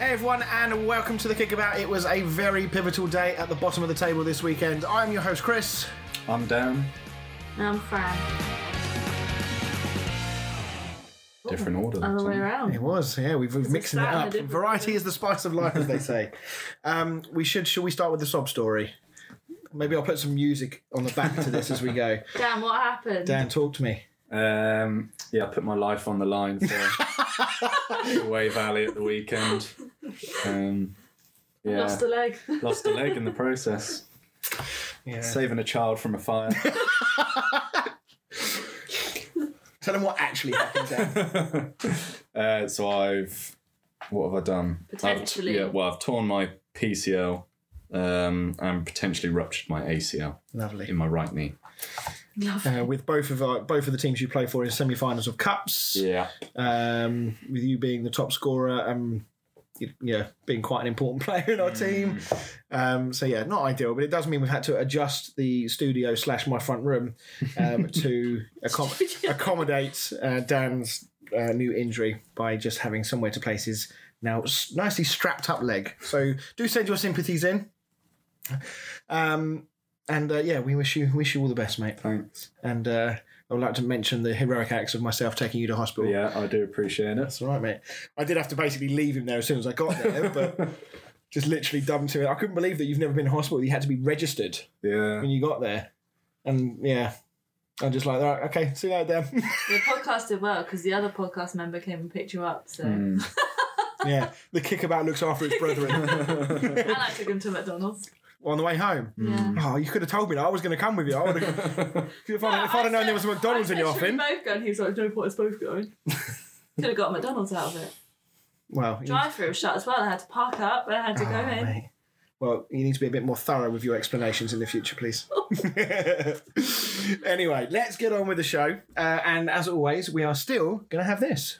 Hey everyone, and welcome to the Kickabout. It was a very pivotal day at the bottom of the table this weekend. I'm your host, Chris. I'm down. I'm Fran. Different order. Other way around. It was, yeah. We've, we've mixing it start and a up. different Variety is the spice of life, as they say. um, we should. Should we start with the sob story? Maybe I'll put some music on the back to this as we go. Dan, what happened? Dan, talk to me. Um, yeah, I put my life on the line for Way Valley at the weekend. Um, yeah, Lost a leg. lost a leg in the process. Yeah. Saving a child from a fire. Tell them what actually happened. Dan. uh, so I've what have I done? Potentially. I've, yeah, well, I've torn my PCL um, and potentially ruptured my ACL Lovely. in my right knee. Uh, with both of our, both of the teams you play for in semi-finals of cups. Yeah, um, with you being the top scorer and you- yeah, being quite an important player in our team. Um, so yeah, not ideal, but it does mean we've had to adjust the studio slash my front room um, to accom- accommodate uh, Dan's uh, new injury by just having somewhere to place his now s- nicely strapped up leg. So do send your sympathies in. Um, and uh, yeah, we wish you wish you all the best, mate. thanks. And uh, I would like to mention the heroic acts of myself taking you to hospital. Yeah, I do appreciate it. That's all right, mate. I did have to basically leave him there as soon as I got there, but just literally dumped him. To it. I couldn't believe that you've never been in hospital. You had to be registered Yeah. when you got there, and yeah, I'm just like, all right, okay, see you later, Dan. The podcast did well because the other podcast member came and picked you up. So Mm. yeah, the kickabout looks after its brethren and I took him to McDonald's. On the way home. Yeah. Oh, you could have told me that. I was going to come with you. I would have. if I'd, if I'd have known there was a McDonald's I in your said, "Should we offing. both go? And he was like, no point us both going. Could have got McDonald's out of it. Well, Drive through was shut as well. I had to park up and I had to go Oh, in. mate. Well, you need to be a bit more thorough with your explanations in the future, please. anyway, let's get on with the show. Uh, and as always, we are still going to have this.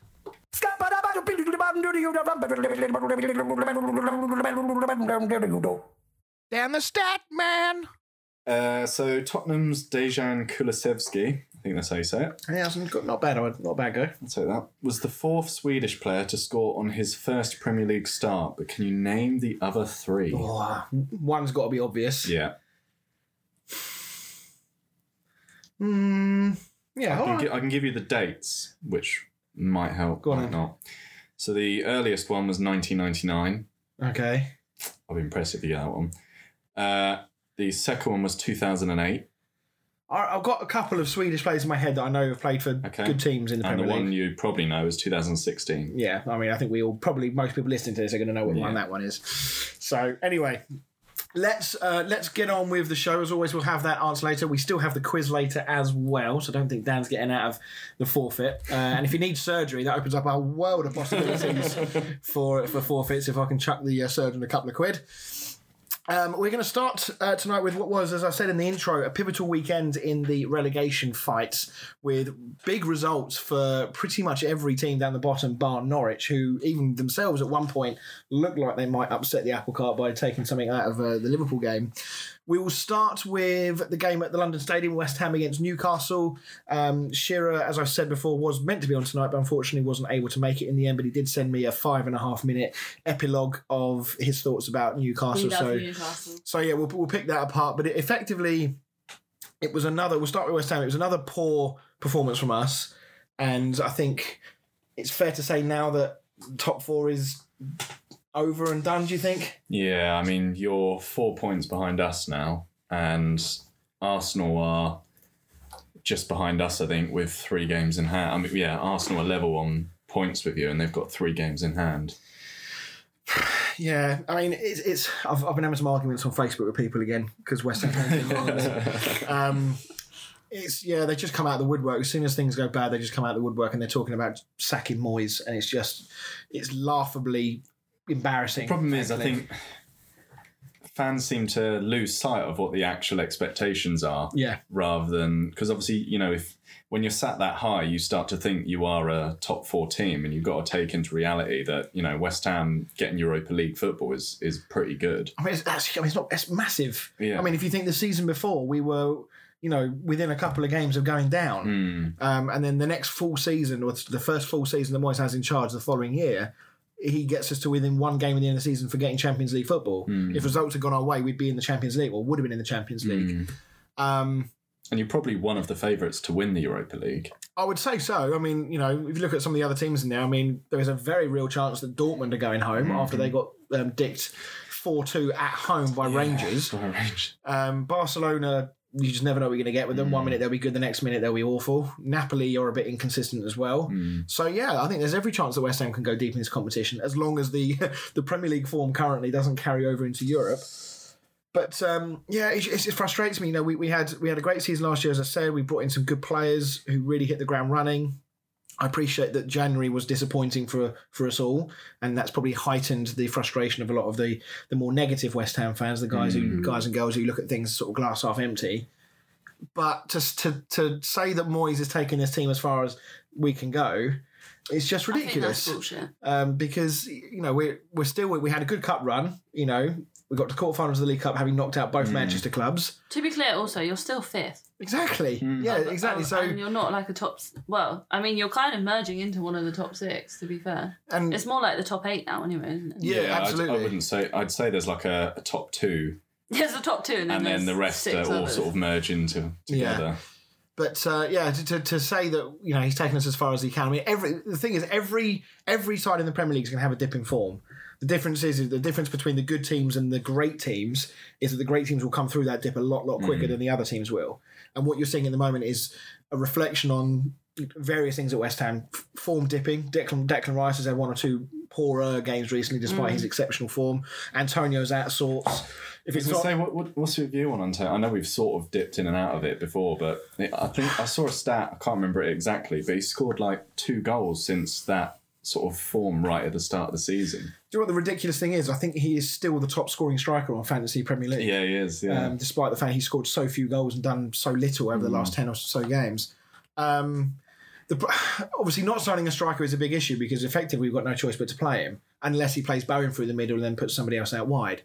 Down the stat, man. Uh, so Tottenham's Dejan Kulusevski, I think that's how you say it. Yeah, that's not not bad. Not a bad go. I'll say that. Was the fourth Swedish player to score on his first Premier League start, but can you name the other three? Oh, one's got to be obvious. Yeah, Mm, yeah. I can, right. gi- I can give you the dates, which might help, Go on might not. So the earliest one was 1999. Okay. I'll be impressed if you get that one. Uh, the second one was 2008, I- I've got a couple of Swedish players in my head that I know have played for Okay. good teams in the and the Premier League. one you probably know is 2016. Yeah, I mean, I think we all probably most people listening to this are going to know what one that one is. So anyway, let's uh, let's get on with the show. As always, we'll have that answer later. We still have the quiz later as well, so don't think Dan's getting out of the forfeit. Uh, and if you need surgery, that opens up a world of possibilities for for forfeits. If I can chuck the uh, surgeon a couple of quid. Um, we're going to start uh, tonight with what was, as I said in the intro, a pivotal weekend in the relegation fights with big results for pretty much every team down the bottom, bar Norwich, who even themselves at one point looked like they might upset the apple cart by taking something out of uh, the Liverpool game. We will start with the game at the London Stadium, West Ham against Newcastle. Um, Shearer, as I've said before, was meant to be on tonight, but unfortunately wasn't able to make it in the end. But he did send me a five and a half minute epilogue of his thoughts about Newcastle. So Newcastle. so yeah, we'll, we'll pick that apart. But it, effectively, it was another. We'll start with West Ham. It was another poor performance from us, and I think it's fair to say now that top four is over and done. Do you think? Yeah, I mean, you're four points behind us now, and Arsenal are just behind us, I think, with three games in hand. I mean, yeah, Arsenal are level on points with you, and they've got three games in hand. Yeah, I mean, it's. it's I've, I've been having some arguments on Facebook with people again because West Ham. um, it's yeah, they just come out of the woodwork as soon as things go bad. They just come out of the woodwork and they're talking about sacking Moyes, and it's just it's laughably embarrassing. The Problem is, I think fans seem to lose sight of what the actual expectations are. yeah, rather than because obviously you know if when you're sat that high you start to think you are a top four team and you've got to take into reality that you know West Ham getting Europa League football is is pretty good I mean, it's, I mean, it's not. It's massive. Yeah. I mean, if you think the season before we were, you know, within a couple of games of going down, Hmm. um, and then the next full season or the first full season that Moyes has in charge the following year, he gets us to within one game at the end of the season for getting Champions League football. Hmm. If results had gone our way, we'd be in the Champions League, or would have been in the Champions League. Um, And you're probably one of the favourites to win the Europa League. I would say so. I mean, you know, if you look at some of the other teams in there, I mean, there is a very real chance that Dortmund are going home after they got um, dicked 4 2 at home by Rangers. By Rangers. Um, Barcelona, you just never know what you're going to get with them. One minute they'll be good, the next minute they'll be awful. Napoli are a bit inconsistent as well. So yeah, I think there's every chance that West Ham can go deep in this competition as long as the the Premier League form currently doesn't carry over into Europe. But um, yeah, it, it, it frustrates me. You know, we, we had we had a great season last year, as I said. We brought in some good players who really hit the ground running. I appreciate that January was disappointing for for us all, and that's probably heightened the frustration of a lot of the the more negative West Ham fans, the guys who guys and girls who look at things sort of glass half empty. But to to to say that Moyes is taking this team as far as we can go, it's just I think that's ridiculous. bullshit. Um, because you know we're we're still we had a good cup run. You know we got to quarterfinals of the League Cup, having knocked out both Manchester clubs. To be clear, also, you're still fifth. Exactly. Yeah, exactly. So and you're not like a top. Well, I mean, you're kind of merging into one of the top six. To be fair, and it's more like the top eight now, anyway, isn't it? yeah, I'd- absolutely. I wouldn't say. I'd say there's like a, a top two, There's a top two, and then, and then the rest are all others. sort of merge into Yeah. together. But uh, yeah, to, to, to say that you know he's taken us as far as he can. I mean, every the thing is every every side in the Premier League is going to have a dip in form. The difference is, is the difference between the good teams and the great teams is that the great teams will come through that dip a lot lot quicker than the other teams will. And what you're seeing at the moment is a reflection on various things at West Ham. Form dipping. Declan, Declan Rice has had one or two poorer games recently, despite his mm. exceptional form. Antonio's out of sorts. If it's was not, say, what, what, what's your view on Antonio? I know we've sort of dipped in and out of it before, but it, I think I saw a stat. I can't remember it exactly, but he scored like two goals since that sort of form right at the start of the season. do you know what the ridiculous thing is? I think he is still the top scoring striker on Fantasy Premier League. Yeah, he is. Yeah, um, despite the fact he scored so few goals and done so little over the last 10 or so games. Um, the, obviously, not signing a striker is a big issue because effectively we've got no choice but to play him unless he plays Bowen through the middle and then puts somebody else out wide.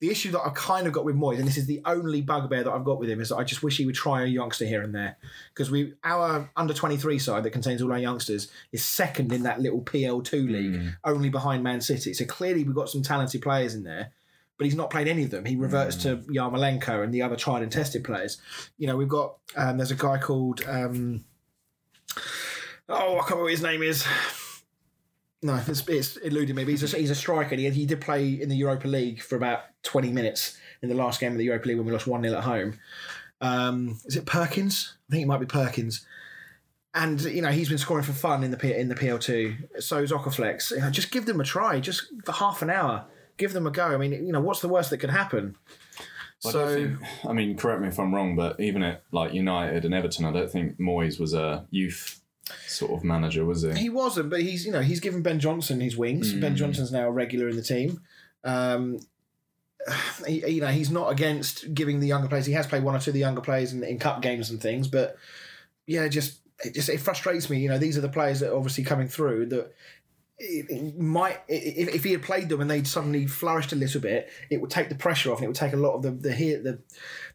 The issue that I've kind of got with Moyes, and this is the only bugbear that I've got with him, is that I just wish he would try a youngster here and there. Because we our under 23 side that contains all our youngsters is second in that little PL2 league, only behind Man City. So clearly we've got some talented players in there but he's not played any of them. He reverts to Yarmolenko and the other tried and tested players. You know, we've got um, there's a guy called um, oh I can't remember what his name is. No, it's, it's eluding me. But he's a, he's a striker. He, he did play in the Europa League for about 20 minutes in the last game of the Europa League when we lost 1 0 at home. Um, is it Perkins? I think it might be Perkins. And you know he's been scoring for fun in the P- in the PL2. So is Oko-Flex. You know, just give them a try, just for half an hour. Give them a go. I mean, you know, what's the worst that could happen? I so don't think, I mean, correct me if I'm wrong, but even at like United and Everton, I don't think Moyes was a youth sort of manager, was he? he wasn't, but he's you know he's given Ben Johnson his wings. Ben Johnson's now a regular in the team. Um, he, you know he's not against giving the younger players. He has played one or two of the younger players in, in cup games and things, but yeah, just it just it frustrates me. You know, these are the players that are obviously coming through that. It, it might if, if he had played them and they'd suddenly flourished a little bit, it would take the pressure off and it would take a lot of the the the,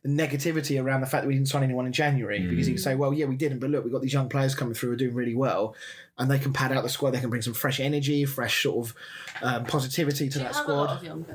the negativity around the fact that we didn't sign anyone in January because he could say, well, yeah, we didn't, but look, we've got these young players coming through who are doing really well, and they can pad out the squad. They can bring some fresh energy, fresh sort of um, positivity to you that have a lot squad. of young?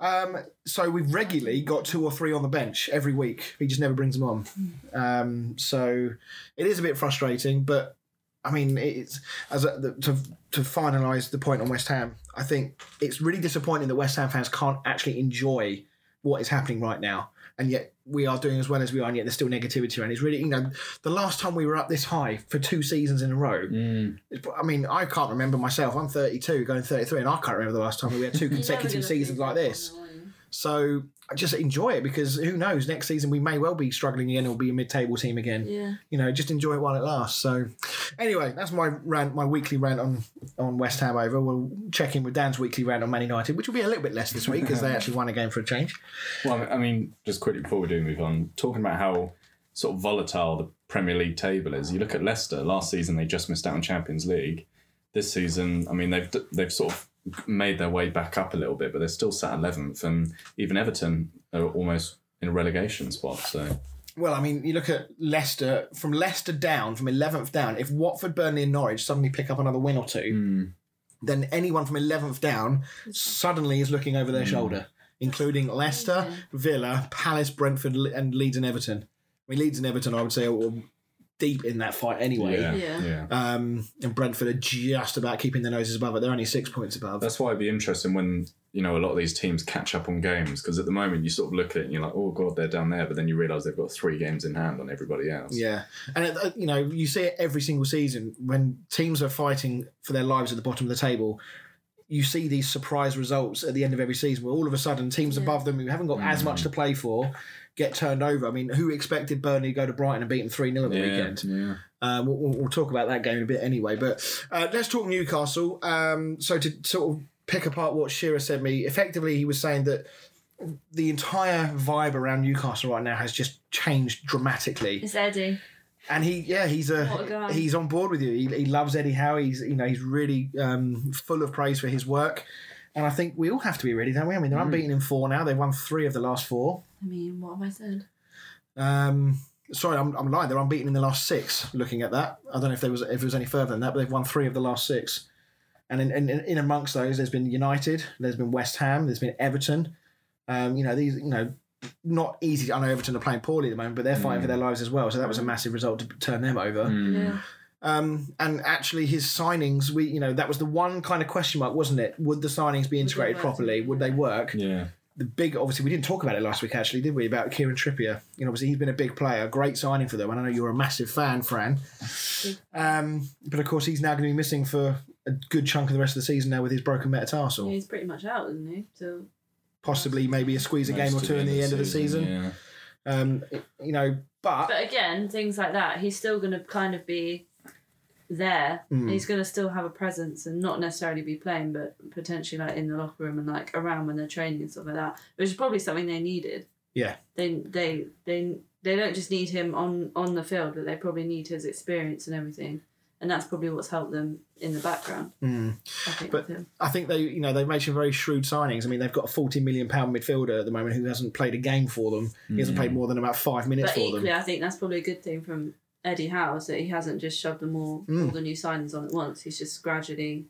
Um, so we've regularly got two or three on the bench every week. He just never brings them on. Um, so it is a bit frustrating, but I mean, it's as a, the, to to finalise the point on West Ham. I think it's really disappointing that West Ham fans can't actually enjoy what is happening right now, and yet we are doing as well as we are, and yet there's still negativity around. It's really, you know, the last time we were up this high for two seasons in a row. Mm. it's- I mean, I can't remember myself. I'm 32, going 33, and I can't remember the last time we had two consecutive seasons like back this. On the line. So I just enjoy it because who knows? Next season we may well be struggling again or be a mid-table team again. Yeah. You know, just enjoy it while it lasts. So anyway, that's my rant, my weekly rant on on West Ham over. We'll check in with Dan's weekly rant on Man United, which will be a little bit less this week because they actually won a game for a change. Well, I mean, just quickly before we do move on, talking about how sort of volatile the Premier League table is. You look at Leicester. Last season, they just missed out on Champions League. This season, I mean, they've they've sort of made their way back up a little bit, but they're still sat eleventh, and even Everton are almost in a relegation spot. So Well, I mean, you look at Leicester from Leicester down, from eleventh down. If Watford, Burnley, and Norwich suddenly pick up another win or two, hmm. then anyone from 11th down suddenly is looking over their hmm. shoulder, including Leicester. Villa, Palace, Brentford, and Leeds and Everton. I mean, Leeds and Everton, I would say, are deep in that fight anyway. Yeah, Yeah. yeah. Um, and Brentford are just about keeping their noses above it. They're only six points above. That's why it'd be interesting when you know a lot of these teams catch up on games because at the moment you sort of look at it and you're like, oh god, they're down there, but then you realise they've got three games in hand on everybody else. Yeah, and it, uh, you know you see it every single season when teams are fighting for their lives at the bottom of the table. You see these surprise results at the end of every season, where all of a sudden teams Yeah. above them who haven't got as much to play for get turned over. I mean, who expected Burnley to go to Brighton and beat them three 0 at the yeah, weekend? yeah. Uh, we'll, we'll we'll talk about that game in a bit anyway. But uh, let's talk Newcastle. Um, so to sort of pick apart what Shearer said me, effectively he was saying that the entire vibe around Newcastle right now has just changed dramatically. It's Eddie. And he, yeah, he's a, a he's on board with you. He, he loves Eddie Howe. He's you know he's really um, full of praise for his work. And I think we all have to be ready, don't we? I mean, they're unbeaten in four now. They've won three of the last four. I mean, what have I said? Um, sorry, I'm, I'm lying. They're unbeaten in the last six. Looking at that, I don't know if there was if it was any further than that, but they've won three of the last six. And in, in, in amongst those, there's been United, there's been West Ham, there's been Everton. Um, you know these, you know, not easy. I know Everton are playing poorly at the moment, but they're fighting for their lives as well. So that was a massive result to turn them over. Mm. Yeah. Um, and actually, his signings, we you know that was the one kind of question mark, wasn't it? Would the signings be integrated work? properly? Would they work? Yeah. The big obviously we didn't talk about it last week actually did we about Kieran Trippier you know obviously he's been a big player great signing for them and I know you're a massive fan Fran um, but of course he's now going to be missing for a good chunk of the rest of the season now with his broken metatarsal Yeah, he's pretty much out, isn't he? So possibly maybe a squeeze a game or two in the end of the season Yeah. um, you know but But again, things like that, he's still going to kind of be there. Mm. He's going to still have a presence and not necessarily be playing, but potentially like in the locker room and like around when they're training and stuff like that, which is probably something they needed. Yeah. They they they they don't just need him on on the field, but they probably need his experience and everything. And that's probably what's helped them in the background. mm, I think. But- I think they you know they've made some very shrewd signings I mean they've got a 40 million pound midfielder at the moment who hasn't played a game for them he hasn't played more than about five minutes But for equally, them I think that's probably a good thing from Eddie Howe is that he hasn't just shoved them all, Mm. all the new signings on at once. He's just gradually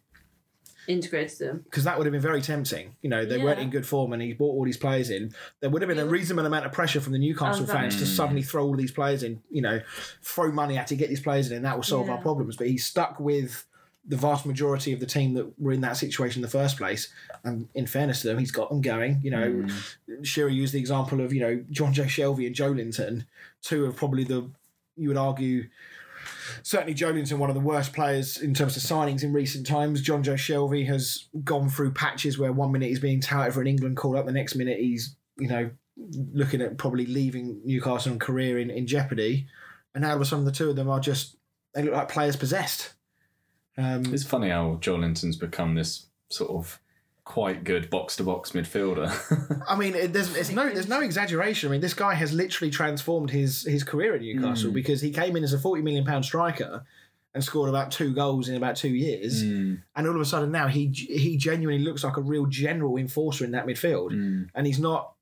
integrated them. because that would have been very tempting. You know, they weren't in good form, and he brought all these players in. There would have been a reasonable amount of pressure from the Newcastle fans to Mm. suddenly throw all these players in. You know, throw money at it, get these players in, and that will solve our problems. But he's stuck with the vast majority of the team that were in that situation in the first place. And in fairness to them, he's got them going. You know, Mm. Shearer used the example of you know Jonjo Shelvey and Joelinton, two of probably the you would argue. Certainly, Joelinton, one of the worst players in terms of signings in recent times. Jonjo Shelvey has gone through patches where one minute he's being touted for an England call up, the next minute he's, you know, looking at probably leaving Newcastle and career in, in jeopardy. And now all of the two of them are just, they look like players possessed. Um, It's funny how Joelinton's become this sort of quite good box to box midfielder. I mean, it, there's it's no there's no exaggeration. I mean, this guy has literally transformed his his career at Newcastle Mm. because he came in as a forty million pound striker and scored about two goals in about two years, Mm, and all of a sudden now he he genuinely looks like a real general enforcer in that midfield, mm, and he's not.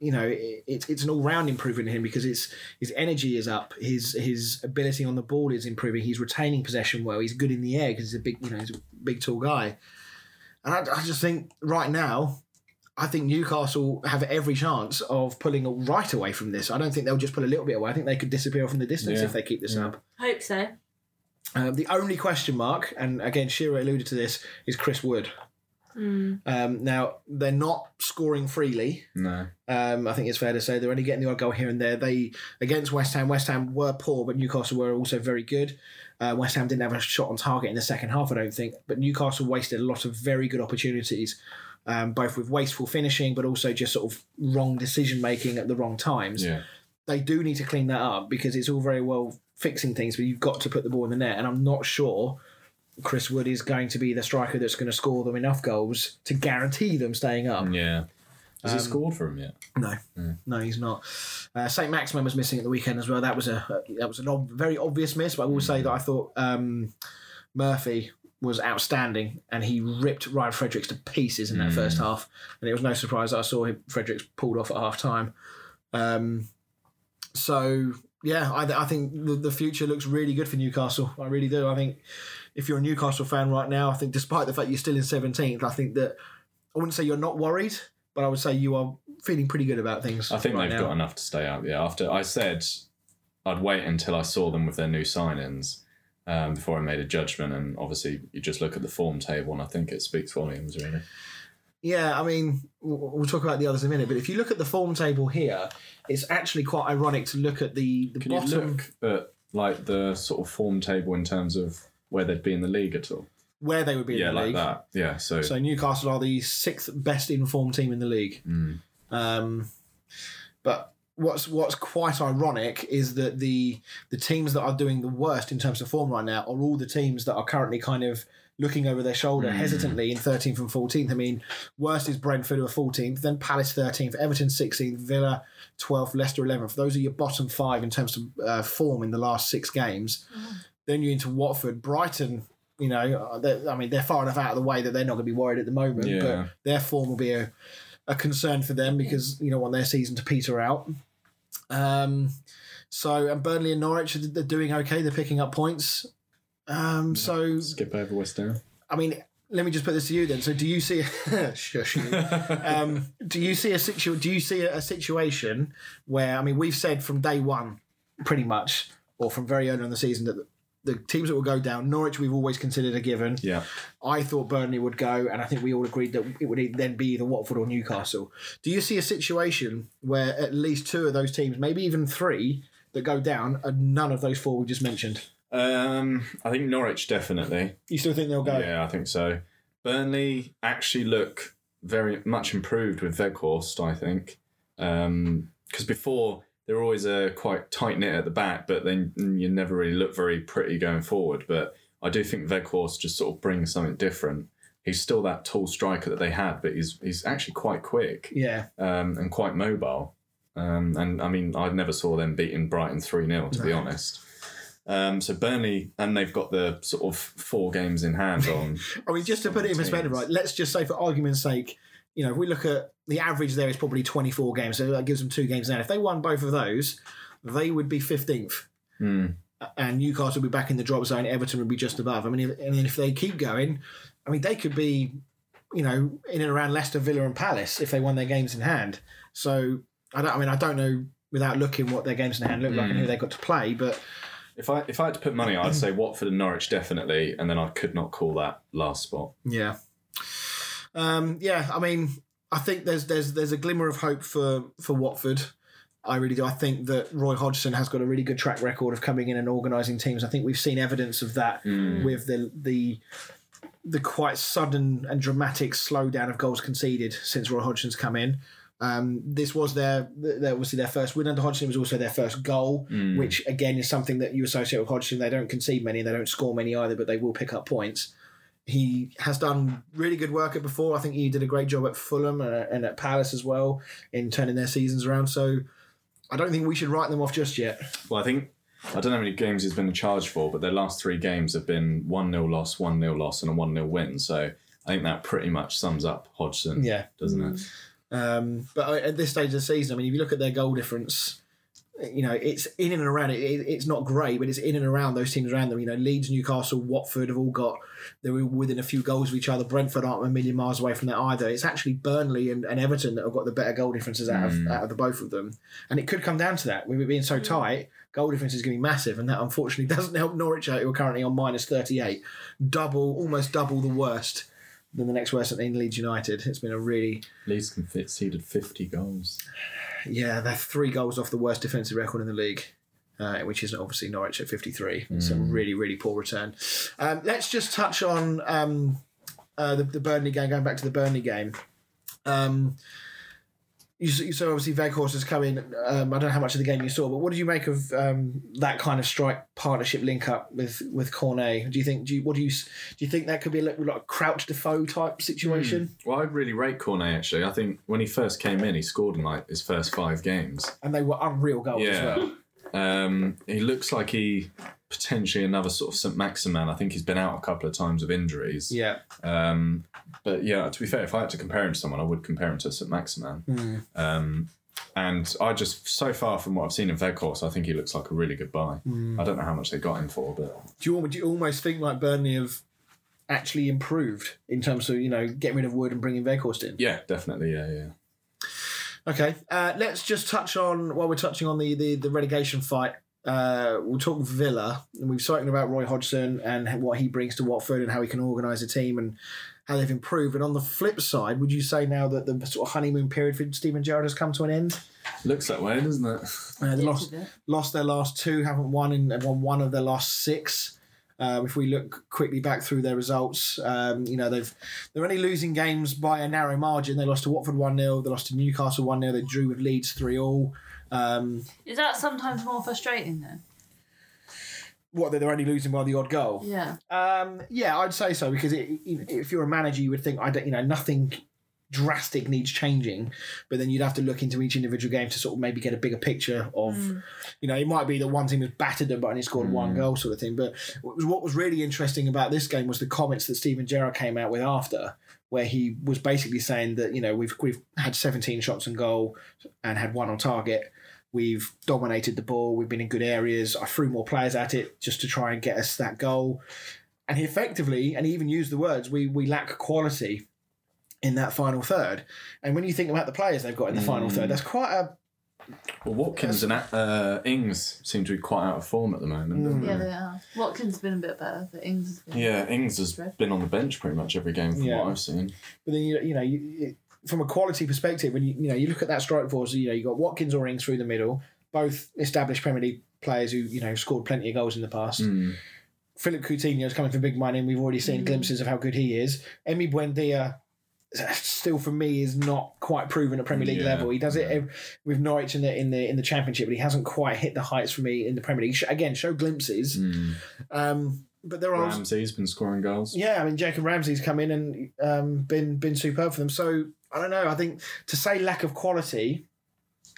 You know, it, it's it's an all round improvement in him because it's his energy is up, his his ability on the ball is improving. He's retaining possession well. He's good in the air because he's a big you know he's a big tall guy, and I, I just think right now I think Newcastle have every chance of pulling right away from this. I don't think they'll just pull a little bit away. I think they could disappear from the distance Yeah. if they keep this Yeah. up. Hope so. Um, the only question mark, and again, Shearer alluded to this, is Chris Wood. Mm. Um, now they're not scoring freely. no. Um, I think it's fair to say they're only getting the odd goal here and there. They against West Ham, West Ham were poor, but Newcastle were also very good. Uh, West Ham didn't have a shot on target in the second half, I don't think, but Newcastle wasted a lot of very good opportunities, um, both with wasteful finishing, but also just sort of wrong decision making at the wrong times. Yeah. They do need to clean that up because it's all very well fixing things, but you've got to put the ball in the net, and I'm not sure. Chris Wood is going to be the striker that's going to score them enough goals to guarantee them staying up. Yeah. Has Um, he scored for him yet? No, Mm. no, he's not. Uh, Saint Maximin was missing at the weekend as well. That was a that was a ob- very obvious miss. But I will say that I thought um, Murphy was outstanding, and he ripped Ryan Fredericks to pieces in that Mm. first half. And it was no surprise that I saw him Fredericks pulled off at half time. Um, so yeah, I, I think the, the future looks really good for Newcastle. I really do. I think if you're a Newcastle fan right now, I think despite the fact you're still in 17th, I think that I wouldn't say you're not worried, but I would say you are feeling pretty good about things. I think right they've now. got enough to stay out. Yeah, after I said I'd wait until I saw them with their new signings um, before I made a judgment, and obviously you just look at the form table, and I think it speaks volumes, really. Yeah, I mean, we'll we'll talk about the others in a minute, but if you look at the form table here, it's actually quite ironic to look at the, the Can bottom. you look at like the sort of form table in terms of where they'd be in the league at all? Where they would be yeah, in the like league. that. Yeah, so, So Newcastle are the sixth best informed team in the league. mm, Um, but what's what's quite ironic is that the the teams that are doing the worst in terms of form right now are all the teams that are currently kind of looking over their shoulder Mm. hesitantly in 13th and 14th. I mean, worst is Brentford who are 14th, then Palace 13th, Everton 16th, Villa 12th, Leicester 11th. Those are your bottom five in terms of uh, form in the last six games. Then you're into Watford, Brighton. You know, uh, I mean, they're far enough out of the way that they're not going to be worried at the moment. Yeah. But their form will be a, a concern for them because you don't want their season to peter out. Um, so and Burnley and Norwich they're doing okay. They're picking up points. Um, so skip over West Ham. I mean, let me just put this to you then. So do you see? shush um, do you see a situ? Do you see a, a situation where I mean, we've said from day one, pretty much, or from very early in the season that. The, teams that will go down, Norwich, we've always considered a given. yeah, I thought Burnley would go, and I think we all agreed that it would then be either Watford or Newcastle. Do you see a situation where at least two of those teams, maybe even three, that go down, and none of those four we just mentioned? um, I think Norwich definitely. You still think they'll go? Yeah, I think so. Burnley actually look very much improved with Weghorst, I think. Because before they were always uh, quite tight knit at the back, but then you never really look very pretty going forward. But I do think Weghorst just sort of brings something different. He's still that tall striker that they had, but he's he's actually quite quick Yeah. um, and quite mobile. Um, and I mean, I never saw them beating Brighton 3 0, to be honest. Um, so Burnley, and they've got the sort of four games in hand on. I mean, just to put it in perspective, right? Let's just say, for argument's sake, you know, if we look at the average there is probably 24 games, so that gives them two games now. If they won both of those, they would be 15th. Hmm. and Newcastle would be back in the drop zone. Everton would be just above. I mean, if, and then if they keep going, I mean, they could be, you know, in and around Leicester, Villa, and Palace if they won their games in hand. So I don't. I mean, I don't know without looking what their games in hand look like and who they got to play, but If I if I had to put money, I'd say Watford and Norwich definitely, and then I could not call that last spot. yeah, um, yeah. I mean, I think there's there's there's a glimmer of hope for for Watford. I really do. I think that Roy Hodgson has got a really good track record of coming in and organising teams. I think we've seen evidence of that with the the the quite sudden and dramatic slowdown of goals conceded since Roy Hodgson's come in. Um, this was their, their obviously their first win under Hodgson. It was also their first goal, which again is something that you associate with Hodgson. They don't concede many, and they don't score many either, but they will pick up points. He has done really good work at before. I think he did a great job at Fulham and, and at Palace as well in turning their seasons around. So I don't think we should write them off just yet. Well, I think I don't know how many games he's been in charge for, but their last three games have been one 0 loss, one 0 loss, and a one 0 win. So I think that pretty much sums up Hodgson, Yeah. doesn't it? Mm. Um, but uh, at this stage of the season, I mean, if you look at their goal difference, you know, it's in and around it. it it's not great, but it's in and around those teams around them. You know, Leeds, Newcastle, Watford have all got, they're within a few goals of each other. Brentford aren't a million miles away from that either. It's actually Burnley and, and Everton that have got the better goal differences out of, hmm. out of the both of them. And it could come down to that. With it being so hmm. tight, goal difference is going to be massive. And that unfortunately doesn't help Norwich out, who are currently on minus 38. Double, almost double the worst than the next worst in Leeds United. It's been a really Leeds conceded fifty goals. Yeah, they're three goals off the worst defensive record in the league, uh, which is obviously Norwich at 53. It's a really, really poor return. Um, let's just touch on um, uh, the, the Burnley game, going back to the Burnley game. Um, you, so obviously Weghorst has come in. Um, I don't know how much of the game you saw, but what did you make of um, that kind of strike partnership link up with with Cornet? Do you think? Do you, what do you do? You think that could be a little like a Crouch Defoe type situation? Well, I really rate Cornet actually. I think when he first came in, he scored in like his first five games. And they were unreal goals as well. Um, he looks like he potentially another sort of St Maximin. I think he's been out a couple of times with injuries. Yeah. Um, but yeah, to be fair, if I had to compare him to someone, I would compare him to St Maximin. Hmm. Um, and I just so far from what I've seen in Weghorst, I think he looks like a really good buy. Hmm. I don't know how much they got him for, but Do you, do you almost think like Burnley have actually improved in terms of you know getting rid of Wood and bringing Weghorst in? yeah, definitely, yeah, yeah. Okay, uh, let's just touch on while we're touching on the the, the relegation fight. Uh, we'll talk Villa, and we've spoken about Roy Hodgson and what he brings to Watford and how he can organise a team and how they've improved. And on the flip side, would you say now that the sort of honeymoon period for Steven Gerrard has come to an end? Looks that way, doesn't it? Uh, they Yes, lost it lost their last two, haven't won in won one of their last six. Um, if we look quickly back through their results, um, you know they've they're only losing games by a narrow margin. They lost to Watford one 0 they lost to Newcastle one 0 they drew with Leeds three all. Um, Is that sometimes more frustrating then? what they're only losing by the odd goal. Yeah. Um, yeah, I'd say so because it, if you're a manager, you would think I don't, you know, nothing drastic needs changing, but then you'd have to look into each individual game to sort of maybe get a bigger picture of, you know, it might be that one team has battered them but only scored one goal sort of thing. But what was, what was really interesting about this game was the comments that Steven Gerrard came out with after. Where he was basically saying that you know we've we've had 17 shots on goal and had one on target. We've dominated the ball. We've been in good areas. I threw more players at it just to try and get us that goal. And he effectively, and he even used the words, we we lack quality in that final third. And when you think about the players they've got in the final third, that's quite a Well, Watkins and uh, Ings seem to be quite out of form at the moment. don't Yeah, they? they are. Watkins has been a bit better, but Ings has been. Yeah, Ings has been on the bench pretty much every game from Yeah. what I've seen. But then you you know you, you- from a quality perspective, when you you know you look at that strike force, you know you got Watkins or Ings through the middle, both established Premier League players who you know scored plenty of goals in the past. Mm. Philippe Coutinho is coming for big money, and we've already seen glimpses of how good he is. Emi Buendia, still for me, is not quite proven at Premier League Yeah, level. He does it with Norwich in the in the in the Championship, but he hasn't quite hit the heights for me in the Premier League. Sh- Again, show glimpses, Mm. um, but there are Ramsey's been scoring goals. yeah, I mean Jacob Ramsey's come in and um, been been superb for them. So I don't know. I think to say lack of quality,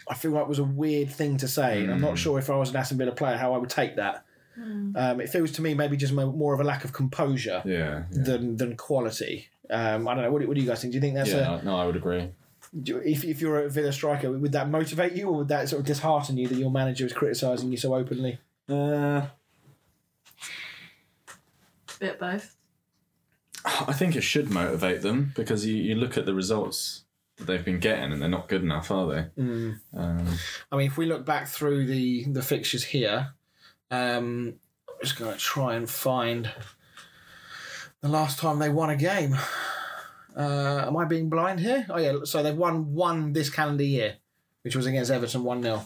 I feel like was a weird thing to say. And I'm not Mm. sure if I was an Aston Villa player how I would take that. Um, it feels to me maybe just more of a lack of composure Yeah, yeah. than than quality. Um, I don't know. What, do- what do you guys think? Do you think that's yeah, no, I would agree. do you- if if you're a Villa striker, would that motivate you, or would that sort of dishearten you that your manager is criticising you so openly? Uh, Bit both. I think it should motivate them because you, you look at the results that they've been getting and they're not good enough, are they? Mm. Um, I mean, if we look back through the the fixtures here, um, I'm just going to try and find the last time they won a game. Uh, am I being blind here? Oh yeah, so they've won one this calendar year, which was against Everton one 0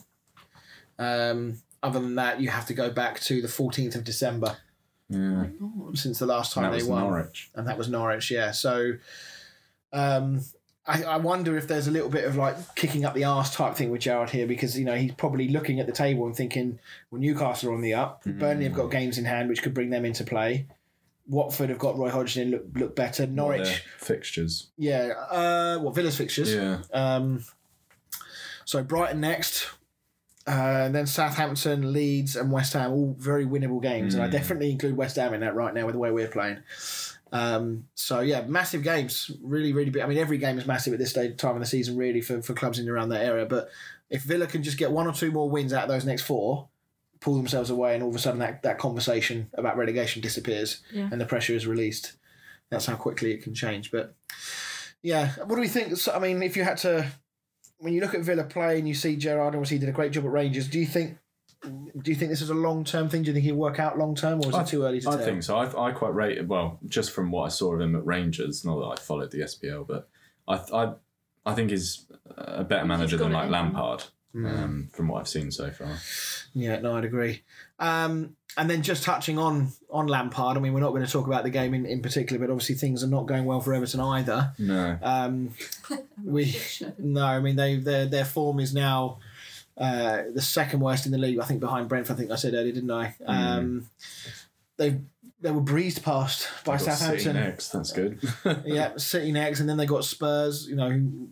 um, Other than that, you have to go back to the 14th of December yeah, since the last and time that they was won Norwich. and that was Norwich. Yeah, so um, I, I wonder if there's a little bit of like kicking up the arse type thing with Gerrard here because you know he's probably looking at the table and thinking, well, Newcastle are on the up, Burnley have got games in hand which could bring them into play. Watford have got Roy Hodgson in, look look better. Norwich, their fixtures. yeah, uh, well, Villa's fixtures. Yeah, Um, so Brighton next, uh, and then Southampton, Leeds, and West Ham, all very winnable games, and I Mm. definitely include West Ham in that right now with the way we're playing. Um, so yeah, massive games, really, really big. I mean, every game is massive at this stage time of the season, really, for, for clubs in and around that area. But if Villa can just get one or two more wins out of those next four, pull themselves away, and all of a sudden that, that conversation about relegation disappears Yeah. and the pressure is released. That's how quickly it can change. But yeah, what do we think? So, I mean, if you had to, when you look at Villa play and you see Gerrard, obviously he did a great job at Rangers. Do you think? Do you think this is a long term thing? Do you think he'll work out long term, or is I- it too early to tell? I tell? think so. I, I quite rate well, just from what I saw of him at Rangers. Not that I followed the SPL, but I I, I think he's a better manager than like in him. Lampard. Um, from what I've seen so far. Yeah, no, I'd agree. Um, and then just touching on on Lampard, I mean, we're not going to talk about the game in, in particular, but obviously things are not going well for Everton either. No, Um, we no, I mean they their their form is now uh, the second worst in the league. I think behind Brentford. I think I said earlier, didn't I? Um, they they were breezed past by Got City Southampton. next. That's good. yeah, City next, and then they got Spurs. You know, who-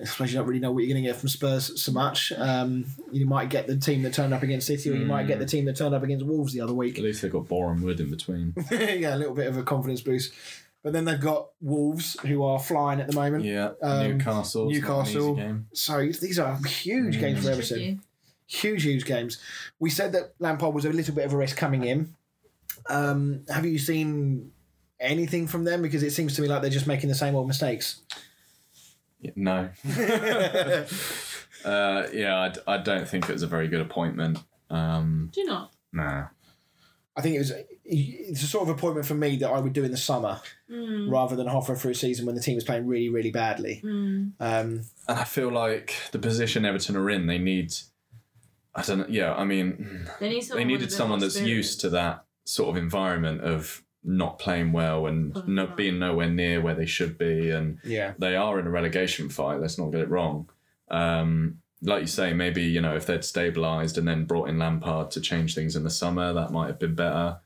I suppose you don't really know what you're going to get from Spurs so much. Um, you might get the team that turned up against City, or you might get the team that turned up against Wolves the other week. At least they got Boreham Wood in between. yeah, a little bit of a confidence boost. But then they've got Wolves, who are flying at the moment. Yeah, Um, Newcastle. it's not an easy Newcastle. So these are huge Mm. games for Everton. Huge, huge games. We said that Lampard was a little bit of a risk coming in. Um, have you seen anything from them? Because it seems to me like they're just making the same old mistakes. Yeah, No. uh, yeah, I don't think it was a very good appointment. Um, Do you not? nah. I think it was it's a sort of appointment for me that I would do in the summer Mm. rather than halfway through a season when the team is playing really, really badly. Mm. Um, And I feel like the position Everton are in, they need. I don't know. Yeah, I mean, They need they needed someone that's experience. used to that sort of environment of not playing well and no, no. being nowhere near where they should be. And yeah, they are in a relegation fight. Let's not get it wrong. Um, like you say, maybe you know if they'd stabilised and then brought in Lampard to change things in the summer, that might have been better.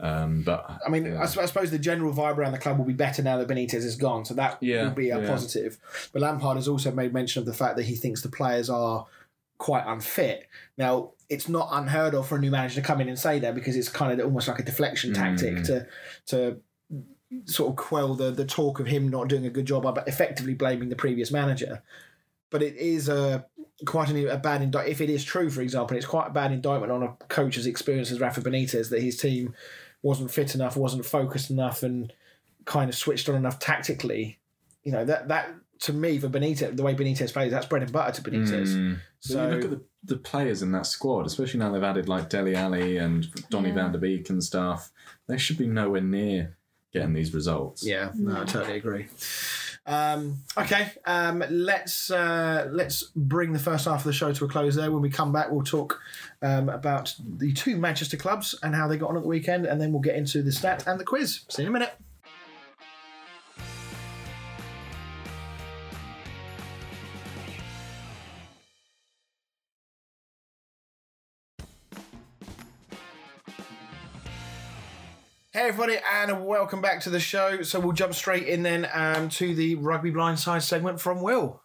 Um, but I mean, yeah. I, s- I suppose the general vibe around the club will be better now that Benitez is gone, so that Yeah, will be a yeah. positive. But Lampard has also made mention of the fact that he thinks the players are quite unfit. Now, it's not unheard of for a new manager to come in and say that because it's kind of almost like a deflection tactic Mm. to to sort of quell the the talk of him not doing a good job, but effectively blaming the previous manager. But it is a quite an, a bad indictment. If it is true, for example, it's quite a bad indictment on a coach as experienced as Rafa Benitez that his team wasn't fit enough, wasn't focused enough, and kind of switched on enough tactically. You know that that to me for Benitez, the way Benitez plays, that's bread and butter to Benitez. Mm. So But you look at the, the players in that squad, especially now they've added like Dele Alli and Donny Yeah. van der Beek and stuff. They should be nowhere near getting these results. yeah, no, I totally agree. Um, okay, um, let's uh, let's bring the first half of the show to a close. There, when we come back, we'll talk um, about the two Manchester clubs and how they got on at the weekend, and then we'll get into the stat and the quiz. See you in a minute. Everybody, and welcome back to the show. So we'll jump straight in then um, to the rugby blindside segment from Will.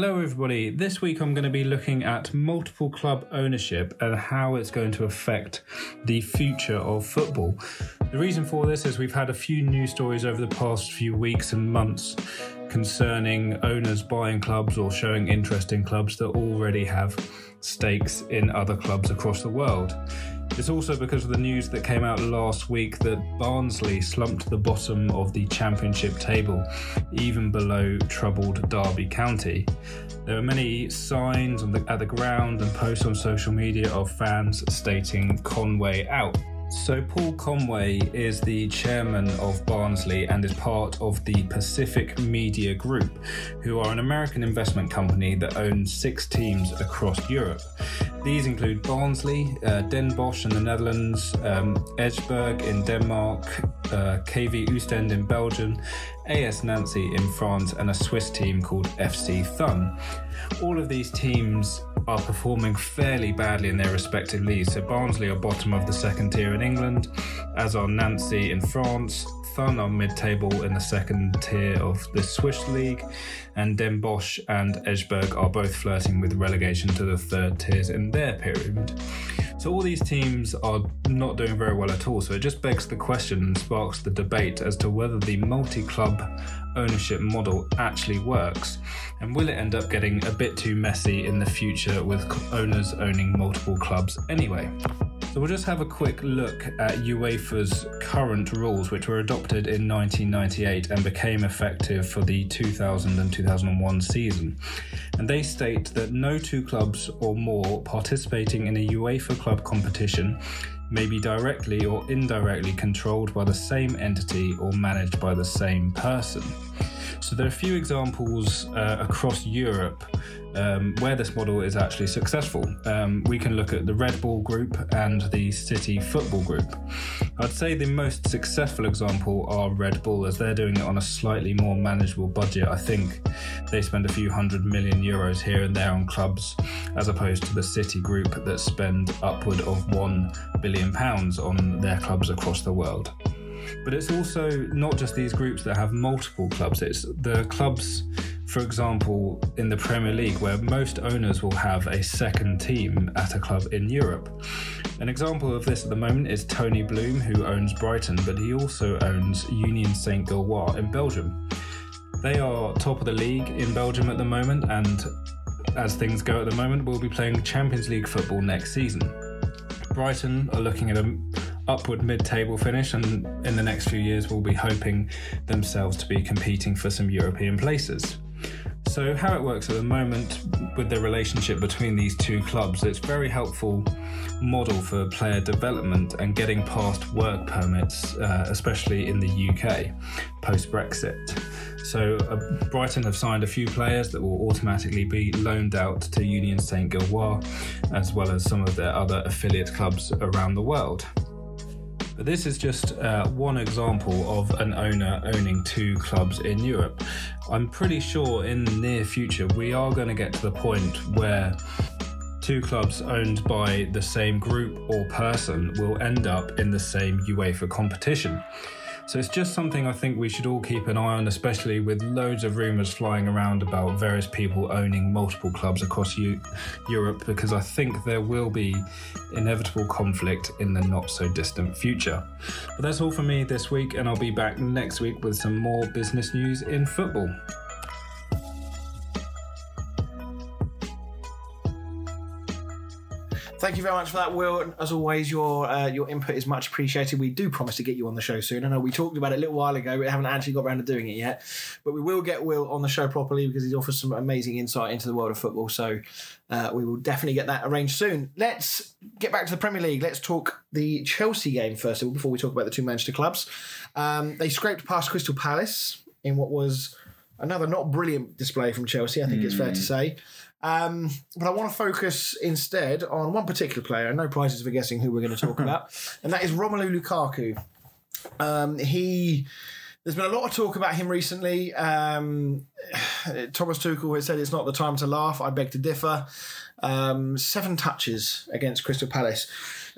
Hello, everybody. This week I'm going to be looking at multiple club ownership and how it's going to affect the future of football. The reason for this is we've had a few news stories over the past few weeks and months concerning owners buying clubs or showing interest in clubs that already have stakes in other clubs across the world. It's also because of the news that came out last week that Barnsley slumped to the bottom of the championship table, even below troubled Derby County. There are many signs the, at the ground and posts on social media of fans stating Conway out. So, Paul Conway is the chairman of Barnsley and is part of the Pacific Media Group, who are an American investment company that owns six teams across Europe. These include Barnsley, uh, Den Bosch in the Netherlands, um, in Denmark, uh, KV Oostend in Belgium, AS Nancy in France, and a Swiss team called FC Thun. All of these teams are performing fairly badly in their respective leagues. So Barnsley are bottom of the second tier in England, as are Nancy in France. Thun are mid-table in the second tier of the Swiss league, and Den Bosch and Esbjerg are both flirting with relegation to the third tiers in their pyramid. So all these teams are not doing very well at all. So it just begs the question and sparks the debate as to whether the multi-club ownership model actually works, and will it end up getting a bit too messy in the future with owners owning multiple clubs anyway? So we'll just have a quick look at UEFA's current rules, which were adopted in 1998 and became effective for the 2000 and 2001 season. And they state that no two clubs or more participating in a UEFA club competition may be directly or indirectly controlled by the same entity or managed by the same person. So there are a few examples uh, across Europe um, where this model is actually successful. Um, we can look at the Red Bull Group and the City Football Group. I'd say the most successful example are Red Bull, as they're doing it on a slightly more manageable budget. I think they spend a few hundred million euros here and there on clubs, as opposed to the City Group that spend upward of one billion pounds on their clubs across the world. But it's also not just these groups that have multiple clubs, it's the clubs For example, in the Premier League, where most owners will have a second team at a club in Europe. An example of this at the moment is Tony Bloom, who owns Brighton, but he also owns Union Saint Gilloise in Belgium. They are top of the league in Belgium at the moment, and as things go at the moment, we'll be playing Champions League football next season. Brighton are looking at an upward mid table finish, and in the next few years, will be hoping themselves to be competing for some European places. So, how it works at the moment with the relationship between these two clubs, it's very helpful model for player development and getting past work permits, uh, especially in the UK post Brexit. So, uh, Brighton have signed a few players that will automatically be loaned out to Union Saint Gilloise, as well as some of their other affiliate clubs around the world. But this is just uh, one example of an owner owning two clubs in Europe. I'm pretty sure in the near future we are going to get to the point where two clubs owned by the same group or person will end up in the same UEFA competition. So it's just something I think we should all keep an eye on, especially with loads of rumours flying around about various people owning multiple clubs across U- Europe, because I think there will be inevitable conflict in the not so distant future. But that's all for me this week, and I'll be back next week with some more business news in football. Thank you very much for that, Will. As always, your uh, your input is much appreciated. We do promise to get you on the show soon. I know we talked about it a little while ago. We haven't actually got around to doing it yet, but we will get Will on the show properly because he offers some amazing insight into the world of football. So uh, we will definitely get that arranged soon. Let's get back to the Premier League. Let's talk the Chelsea game first of all before we talk about the two Manchester clubs. Um, they scraped past Crystal Palace in what was another not brilliant display from Chelsea. I think it's fair to say. Um, but I want to focus instead on one particular player, no prizes for guessing who we're going to talk about, and that is Romelu Lukaku. Um, he, there's been a lot of talk about him recently. Um, Thomas Tuchel has said it's not the time to laugh. I beg to differ. Um, seven touches against Crystal Palace.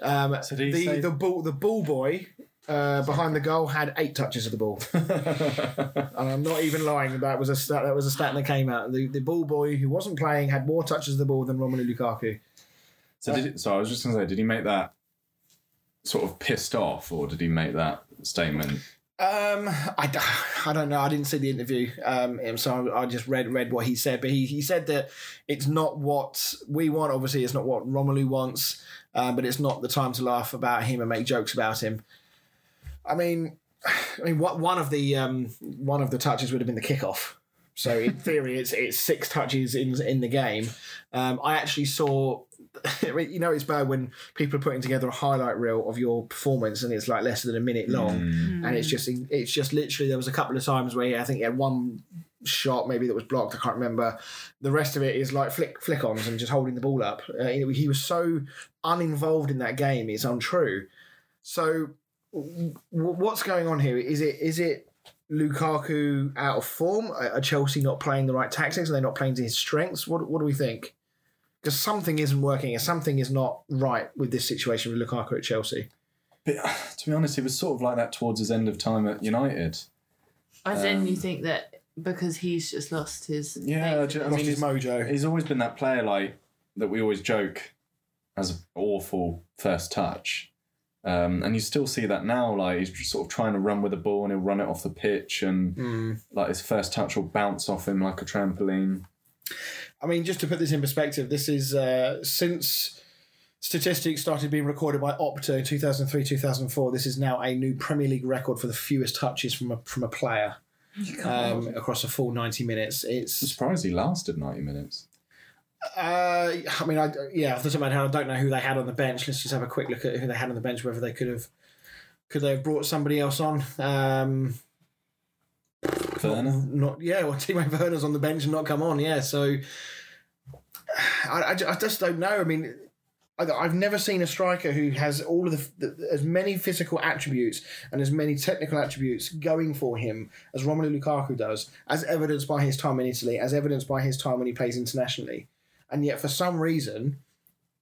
Um, So the say- the ball the ball boy. Uh, behind the goal had eight touches of the ball, and I'm not even lying. That was a stat. That was a stat that came out. The, the ball boy who wasn't playing had more touches of the ball than Romelu Lukaku. So, did, so I was just going to say, did he make that sort of pissed off, or did he make that statement? Um, I, I don't know. I didn't see the interview. Um, so I, I just read read what he said. But he, he said that it's not what we want. Obviously, it's not what Romelu wants. Um, but it's not the time to laugh about him and make jokes about him. I mean, I mean, what one of the um, one of the touches would have been the kickoff. So in theory, it's it's six touches in in the game. Um, I actually saw. You know, it's bad when people are putting together a highlight reel of your performance and it's like less than a minute long, and it's just it's just literally there was a couple of times where I think he had one shot maybe that was blocked. I can't remember. The rest of it is like flick flick ons and just holding the ball up. Uh, he he was so uninvolved in that game. It's untrue. So w- what's going on here? Is it is it Lukaku out of form? Are are Chelsea not playing the right tactics? Are they not playing to his strengths? What what do we think? Because something isn't working and something is not right with this situation with Lukaku at Chelsea. But to be honest, it was sort of like that towards his end of time at United. As in, you Um, think that because he's just lost his. Yeah, faith ju- I mean, Lost his mojo. He's always been that player like that we always joke as an awful first touch. Um, and you still see that now, like he's just sort of trying to run with the ball and he'll run it off the pitch and Hmm. like his first touch will bounce off him like a trampoline. I mean, just to put this in perspective, this is uh, since statistics started being recorded by Opta in 2003 2004. This is now a new Premier League record for the fewest touches from a from a player um, across a full 90 minutes. I'm It's surprised he lasted 90 minutes. Uh, I mean, I yeah, off the top of my head, I don't know who they had on the bench. Let's just have a quick look at who they had on the bench. Whether they could have could they have brought somebody else on? Um, Werner? not yeah, well, Timo Werner's on the bench and not come on. Yeah, so I, I, I just don't know. I mean, I, I've never seen a striker who has all of the, the as many physical attributes and as many technical attributes going for him as Romelu Lukaku does, as evidenced by his time in Italy, as evidenced by his time when he plays internationally, and yet for some reason.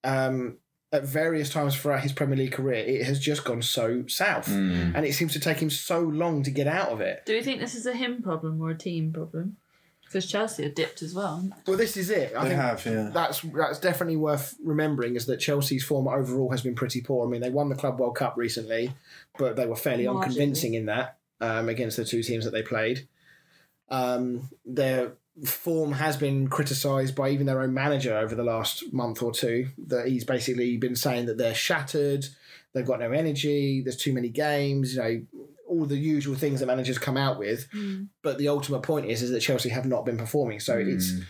Um, at various times throughout his Premier League career, it has just gone so south, Mm. and it seems to take him so long to get out of it. Do we think this is a him problem or a team problem? Because Chelsea have dipped as well. Well, this is it. I They think have, yeah. that's that's definitely worth remembering is that Chelsea's form overall has been pretty poor. I mean, they won the Club World Cup recently, but they were fairly Marginally. unconvincing in that um, against the two teams that they played. Um, their form has been criticised by even their own manager over the last month or two. That he's basically been saying that they're shattered, they've got no energy, there's too many games, you know, all the usual things that managers come out with. they? But the ultimate point is is that Chelsea have not been performing. So it's Mm.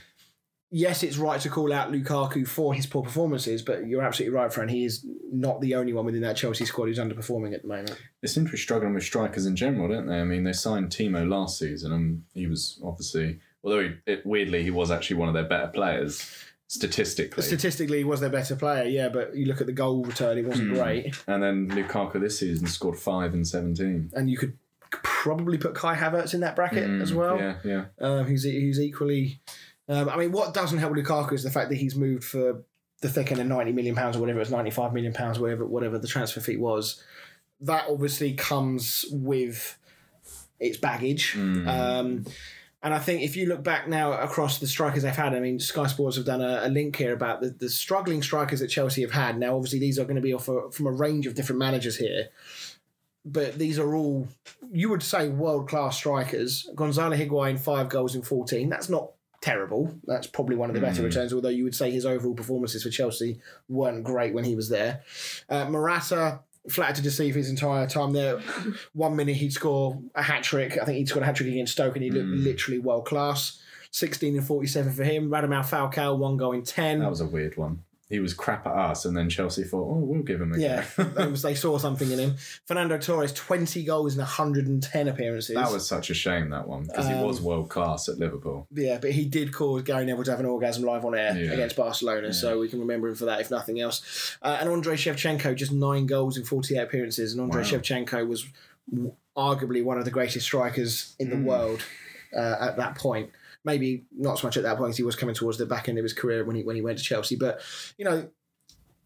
yes, it's right to call out Lukaku for his poor performances, but you're absolutely right, Fran. He is not the only one within that Chelsea squad who's underperforming at the moment. They seem to be struggling with strikers in general, don't they? I mean, they signed Timo last season, and he was obviously, although he, it, weirdly he was actually one of their better players statistically. Statistically, he was their better player, yeah, but you look at the goal return, he wasn't Hmm. great. and then Lukaku this season scored five and seventeen And you could probably put Kai Havertz in that bracket Mm, as well, Yeah, yeah. um, who's, who's equally. Um, I mean, what doesn't help Lukaku is the fact that he's moved for the thick end of ninety million pounds or whatever it was, ninety five million pounds, whatever whatever the transfer fee was. That obviously comes with its baggage. Mm. Um, and I think if you look back now across the strikers they've had, I mean, Sky Sports have done a, a link here about the, the struggling strikers that Chelsea have had. Now, obviously, these are going to be off a, from a range of different managers here. But these are all, you would say, world class strikers. Gonzalo Higuain, five goals in 14. That's not terrible. That's probably one of the better Mm. returns, although you would say his overall performances for Chelsea weren't great when he was there. Uh, Morata, flattered to deceive his entire time there. One minute he'd score a hat trick. I think he'd scored a hat trick against Stoke and he looked Mm. literally world class. 16 and 47 for him. Radamel Falcao, one goal in 10. That was a weird one. He was crap at us, and then Chelsea thought, "Oh, we'll give him a yeah, go." was- they saw something in him. Fernando Torres, 20 goals in 110 appearances. that was such a shame that one because he Um, was world class at Liverpool. Yeah, but he did cause Gary Neville to have an orgasm live on air Yeah. against Barcelona, so we can remember him for that, if nothing else. Uh, and Andrei Shevchenko, just nine goals in 48 appearances, and Andrei Wow. Shevchenko was arguably one of the greatest strikers in the Mm. world uh, at that point. Maybe not so much at that point, 'cause he was coming towards the back end of his career when he when he went to Chelsea. But you know,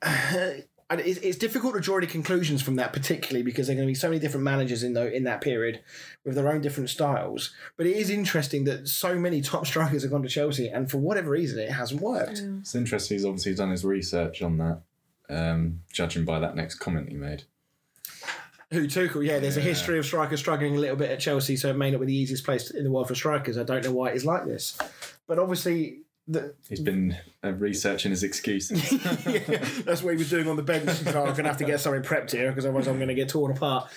and it's, it's difficult to draw any conclusions from that, particularly because there are going to be so many different managers in the, in that period with their own different styles. But it is interesting that so many top strikers have gone to Chelsea, and for whatever reason, it hasn't worked. It's interesting. He's obviously done his research on that, um, judging by that next comment he made. Who Tuchel? Yeah, there's a history of strikers struggling a little bit at Chelsea, so it may not be the easiest place in the world for strikers. I don't know why it is like this, but obviously. The, He's been uh, researching his excuses. yeah, that's what he was doing on the bench. So I'm going to have to get something prepped here because otherwise I'm going to get torn apart.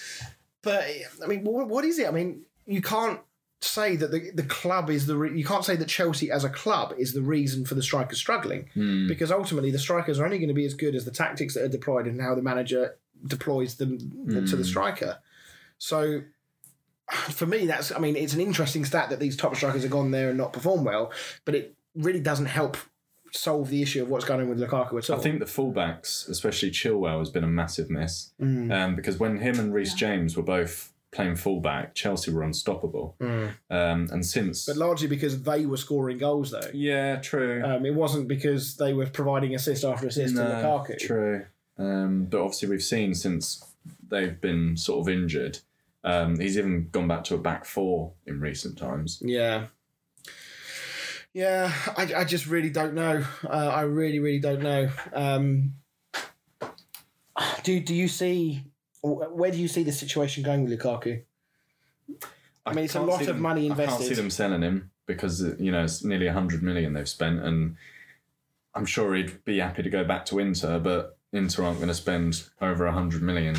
But I mean, what, what is it? I mean, you can't say that the, the club is the re- you can't say that Chelsea as a club is the reason for the strikers struggling Hmm. because ultimately the strikers are only going to be as good as the tactics that are deployed and how the manager deploys them to the Mm. striker. So for me, that's I mean, it's an interesting stat that these top strikers have gone there and not performed well, but it really doesn't help solve the issue of what's going on with Lukaku at all. I think the fullbacks, especially Chilwell, has been a massive miss. Mm. Um, because when him and Reece Yeah. James were both playing fullback, Chelsea were unstoppable. Mm. Um, and since. But largely because they were scoring goals, though. yeah, true. Um, it wasn't because they were providing assist after assist to No, Lukaku. True. Um, but obviously, we've seen since they've been sort of injured, um, he's even gone back to a back four in recent times. Yeah. Yeah, I, I just really don't know. Uh, I really, really don't know. Um, do Do you see where do you see the situation going with Lukaku? I mean, it's a lot of them- money invested. I can't see them selling him because you know it's nearly hundred million they've spent, and I'm sure he'd be happy to go back to Inter, but Inter aren't going to spend over a hundred million.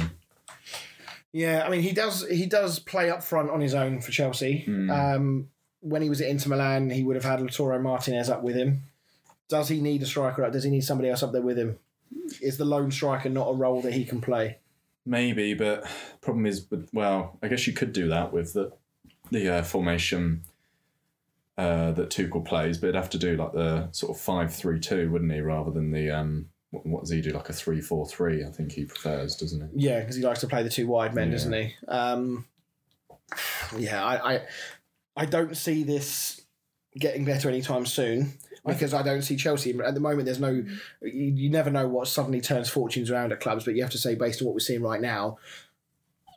Yeah, I mean he does he does play up front on his own for Chelsea. Mm. Um, when he was at Inter Milan, he would have had Lautaro Martinez up with him. Does he need a striker up? Does he need somebody else up there with him? Is the lone striker not a role that he can play? Maybe, but problem is, with, well, I guess you could do that with the the uh, formation uh, that Tuchel plays, but he'd have to do like the sort of five three two, wouldn't he, rather than the um, what, does he do, like a three four three? I think he prefers, doesn't he? Yeah, because he likes to play the two wide men, Yeah. doesn't he? Um, yeah, I, I I don't see this getting better anytime soon because I don't see Chelsea at the moment. There's no, you, you never know what suddenly turns fortunes around at clubs, but you have to say based on what we're seeing right now,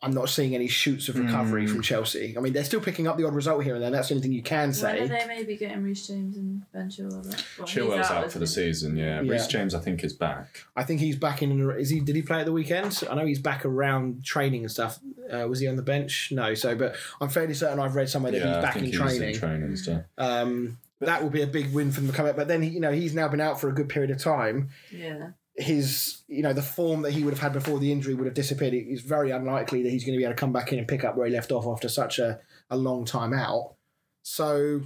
I'm not seeing any shoots of recovery Mm. from Chelsea. I mean, they're still picking up the odd result here and there. That's the only thing you can When are say. they maybe getting Reece James and Ben Chilwell? back? Well, Chilwell's out, for the season. Yeah, Yeah. Reece James I think is back. I think he's back in. Is he? Did he play at the weekend? I know he's back around training and stuff. Uh, was he on the bench? No. So, but I'm fairly certain I've read somewhere that yeah, he's I back think in he was training. in training and stuff. Um, that will be a big win for them to come out. But then, he, you know, he's now been out for a good period of time. Yeah. His, you know, the form that he would have had before the injury would have disappeared. It's very unlikely that he's going to be able to come back in and pick up where he left off after such a, a long time out. So,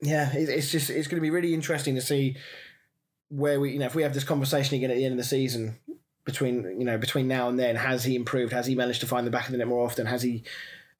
yeah, it, it's just it's going to be really interesting to see where we, you know, if we have this conversation again at the end of the season between, you know, between now and then, has he improved? Has he managed to find the back of the net more often? Has he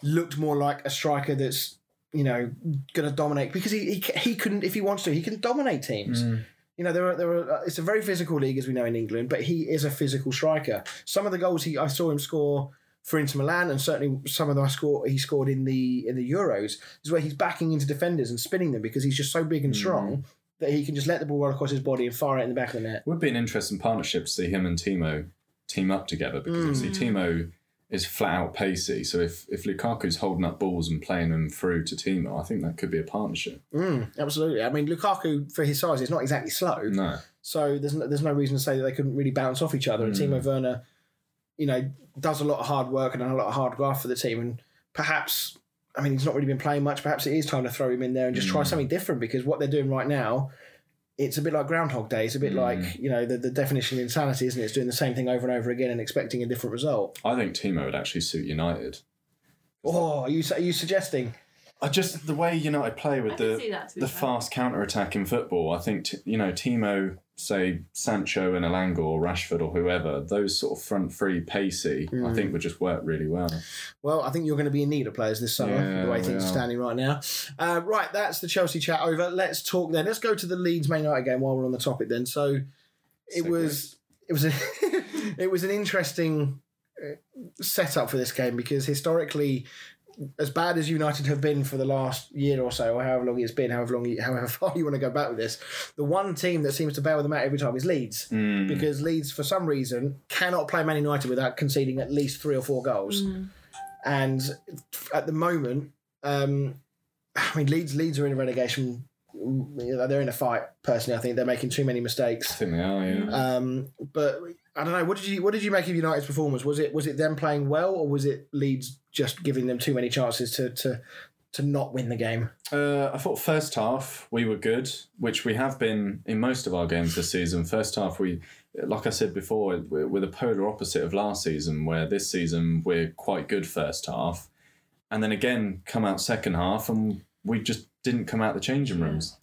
looked more like a striker that's, you know, going to dominate? Because he, he he couldn't, if he wants to, he can dominate teams. Mm. You know, there are there are. uh, It's a very physical league, as we know in England, but he is a physical striker. Some of the goals he I saw him score for Inter Milan, and certainly some of the I score he scored in the in the Euros is where he's backing into defenders and spinning them because he's just so big and strong that he can just let the ball roll across his body and fire it in the back of the net. Would be an interesting partnership to see him and Timo team up together because obviously Timo is flat out pacey. So if if Lukaku's holding up balls and playing them through to Timo, I think that could be a partnership. Mm, absolutely. I mean, Lukaku for his size is not exactly slow. No, So there's no, there's no reason to say that they couldn't really bounce off each other. And Timo Werner, you know, does a lot of hard work and a lot of hard graft for the team. And perhaps, I mean, he's not really been playing much. Perhaps it is time to throw him in there and just try something different because what they're doing right now, it's a bit like Groundhog Day. It's a bit like hmm. you know the, the definition of insanity, isn't it? It's doing the same thing over and over again and expecting a different result. I think Timo would actually suit United. Oh, are you are you suggesting? I just the way United play with I the see that, to be the fast counter attack in football. I think t- you know Timo, say Sancho and Elanga or Rashford or whoever, those sort of front three pacey, I think would just work really well. Well, I think you're going to be in need of players this summer, Yeah, the way things are standing right now. Uh, right, that's the Chelsea chat over. Let's talk then. Let's go to the Leeds Man United game while we're on the topic. Then, so it Segue. was it was a, it was an interesting uh, setup for this game because historically. As bad as United have been for the last year or so, or however long it's been, however long, you, however far you want to go back with this, the one team that seems to bail them out every time is Leeds, because Leeds, for some reason, cannot play Man United without conceding at least three or four goals. And at the moment, um, I mean, Leeds Leeds are in a relegation. You know, They're in a fight. Personally, I think they're making too many mistakes. I mistakes. think they are. Yeah. Um, but I don't know. What did you What did you make of United's performance? Was it Was it them playing well, or was it Leeds just giving them too many chances to to to not win the game? Uh, I thought first half we were good, which we have been in most of our games this season. First half we, like I said before, we're, we're the polar opposite of last season, where this season we're quite good first half, and then again come out second half and we just didn't come out the changing rooms.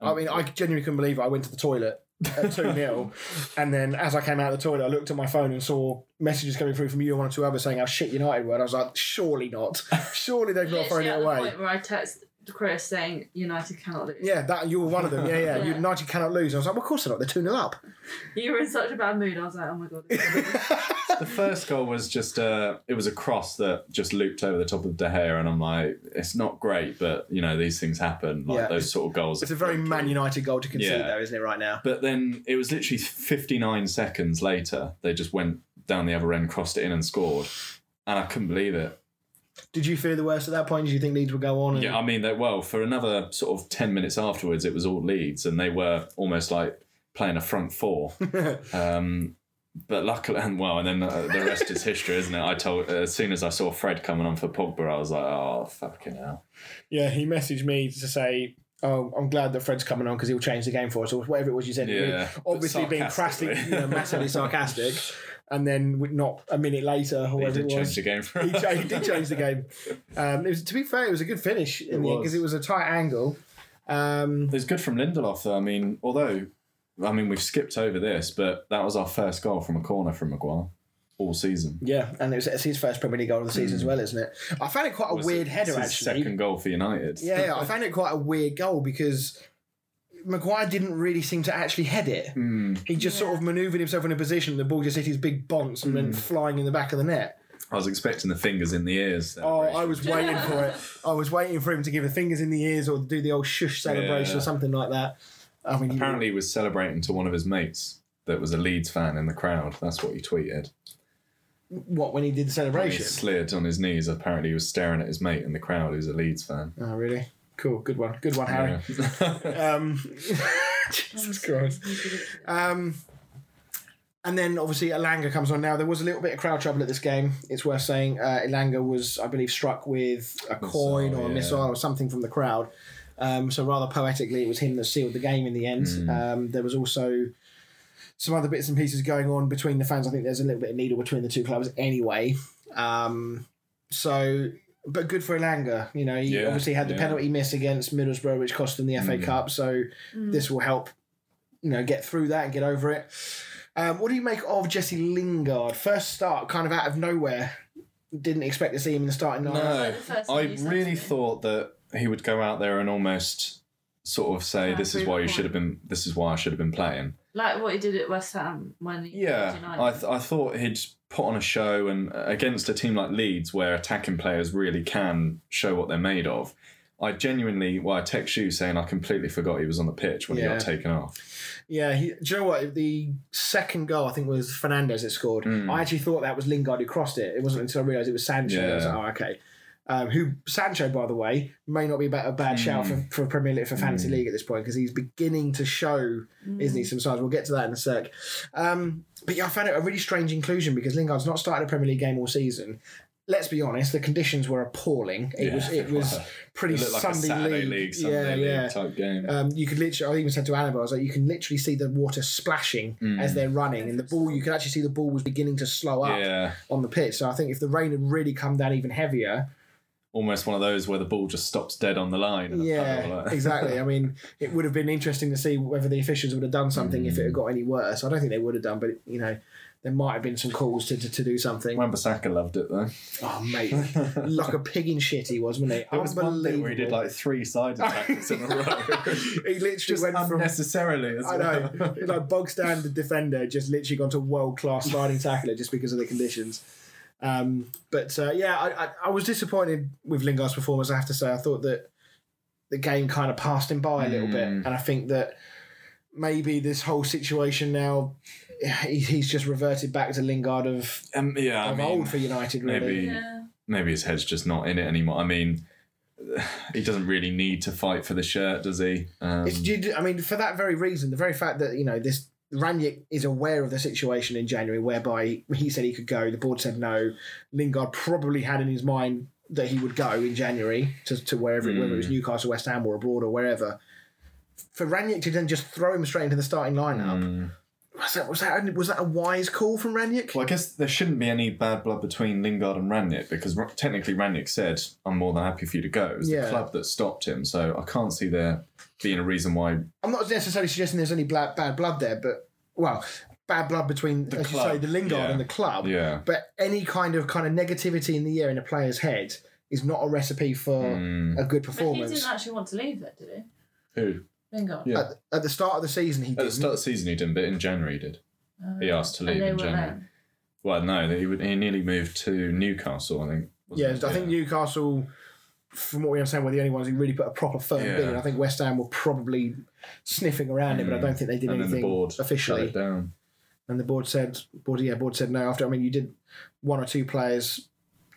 I mean, I genuinely couldn't believe it. I went to the toilet at 2 0. and then as I came out of the toilet, I looked at my phone and saw messages coming through from you and one or two others saying how shit United were. And I was like, surely not. Surely they've not thrown it away. point where I text Chris saying United cannot lose. Yeah, that you were one of them. Yeah, yeah. Yeah. United cannot lose. I was like, well, of course they're not. They're 2 0 up. You were in such a bad mood. I was like, oh my god. The first goal was just uh, it was a cross that just looped over the top of De Gea, and I'm like, it's not great, but you know these things happen. Like Yeah. those sort of goals. It's a very Man United goal to concede, Yeah. though, isn't it, right now? But then it was literally 59 seconds later, they just went down the other end, crossed it in, and scored. And I couldn't believe it. Did you fear the worst at that point? Did you think Leeds would go on? And... Yeah, I mean, they, well, for another sort of 10 minutes afterwards, it was all Leeds, and they were almost like playing a front four. um, but luckily, and well, and then uh, the rest is history, isn't it? I told, as soon as I saw Fred coming on for Pogba, I was like, oh, fucking hell. Yeah, he messaged me to say, "Oh, I'm glad that Fred's coming on because he'll change the game for us," or whatever it was you said. Yeah, obviously being crassly, you know, massively sarcastic, and then not a minute later, or He whatever did it was, change the game for he, cha- he did change the game. Um, it was, to be fair, it was a good finish in It the end was. because it was a tight angle. Um, It was good from Lindelof, though. I mean, although, I mean, we've skipped over this, but that was our first goal from a corner from Maguire all season. yeah, and it was it's his first Premier League goal of the season as well, isn't it? I found it quite a Was weird it- header it's his actually. Second goal for United. Yeah, yeah, I found it quite a weird goal because Maguire didn't really seem to actually head it. Hmm. He just sort of manoeuvred himself in a position, the ball just hit his big bonce and Hmm. went flying in the back of the net. I was expecting the fingers in the ears. Oh. I was waiting for it. I was waiting for him to give the fingers in the ears or do the old shush celebration Yeah. or something like that. I mean, he- Apparently, he was celebrating to one of his mates that was a Leeds fan in the crowd. That's what he tweeted. what when he did the celebration? He celebration. slid on his knees. Apparently, he was staring at his mate in the crowd who's a Leeds fan. Oh, really? Cool. Good one. Good one, Harry. Um, Jesus Christ. Um, and then obviously Elanga comes on now. There was a little bit of crowd trouble at this game. It's worth saying uh, Elanga was, I believe, struck with a coin or a yeah. missile or something from the crowd. Um, so rather poetically, it was him that sealed the game in the end. Um, there was also some other bits and pieces going on between the fans. I think there's a little bit of needle between the two clubs anyway. Um, so, but good for Elanga. You know, he Yeah, obviously had the yeah. penalty miss against Middlesbrough, which cost them the FA Cup. So this will help, you know, get through that and get over it. Um, what do you make of Jesse Lingard? First start, kind of out of nowhere. Didn't expect to see him in the starting line. No, Like I thing you said really thought that he would go out there and almost sort of say, Yeah, "This is why you should have been. This is why I should have been playing." Like what he did at West Ham when he Yeah. I, th- I thought he'd put on a show, and uh, against a team like Leeds, where attacking players really can show what they're made of. I genuinely, well, I text you saying I completely forgot he was on the pitch when he got taken off. Yeah, he, do you know what? The second goal, I think, was Fernandes that scored. Mm. I actually thought that was Lingard who crossed it. It wasn't until I realised it was Sancho. I was like, oh, okay. Um, who Sancho, by the way, may not be a bad, a bad shout for, for Premier League for Fantasy League at this point because he's beginning to show, isn't he? Some signs. We'll get to that in a sec. Um, but yeah, I found it a really strange inclusion because Lingard's not started a Premier League game all season. Let's be honest, the conditions were appalling. It Yeah, was it was well, pretty It like Sunday Saturday league. league, Sunday yeah, league yeah. type game. Um, you could literally, I even said to Annabelle, I was like, you can literally see the water splashing Mm. as they're running, and the ball, you can actually see the ball was beginning to slow up yeah, on the pitch. So I think if the rain had really come down even heavier, almost one of those where the ball just stops dead on the line. in yeah, puddle, like- exactly. I mean, it would have been interesting to see whether the officials would have done something if it had Mm. got any worse. I don't think they would have done, but you know, there might have been some calls to, to, to do something. Wan-Bissaka loved it though. Oh mate, like a pig in shit he was, wasn't he? There was one bit where he did like three side attacks in a row. he literally just went from unnecessarily as I know. It's like bog standard defender just literally gone to world class sliding tackler just because of the conditions. Um, but uh, yeah, I, I, I was disappointed with Lingard's performance. I have to say, I thought that the game kind of passed him by a little bit, Mm. and I think that maybe this whole situation now. He, he's just reverted back to Lingard of, Um, yeah, I of mean, old for United, really. maybe yeah. maybe his head's just not in it anymore. I mean, he doesn't really need to fight for the shirt, does he? Um, It's, I mean, for that very reason, the very fact that you know this Rangnick is aware of the situation in January, whereby he said he could go, the board said no. Lingard probably had in his mind that he would go in January to, to wherever, whether it was Newcastle, West Ham, or abroad, or wherever. For Rangnick to then just throw him straight into the starting lineup mm. Was that was that was that a wise call from Rangnick? Well, I guess there shouldn't be any bad blood between Lingard and Rangnick because technically Rangnick said, "I'm more than happy for you to go." It was Yeah. the club that stopped him, so I can't see there being a reason why. I'm not necessarily suggesting there's any bad, bad blood there, but well, bad blood between, as you say, the Lingard yeah. and the club. Yeah. But any kind of kind of negativity in the air in a player's head is not a recipe for Mm. a good But he didn't actually want to leave it, did he? Who? Lingard. Yeah. At, at the start of the season, he didn't. At the start of the season, he didn't, but in January he did. He asked to And leave they in were January. then. Well, no, he would, he nearly moved to Newcastle, I think. Yeah, wasn't I it? think Newcastle, from what we understand, were the only ones who really put a proper firm Yeah. bid. in. I think West Ham were probably sniffing around it, but I don't think they did and then anything the board shut officially. it down. And the board said, board yeah, board said no. After I mean, you did one or two players.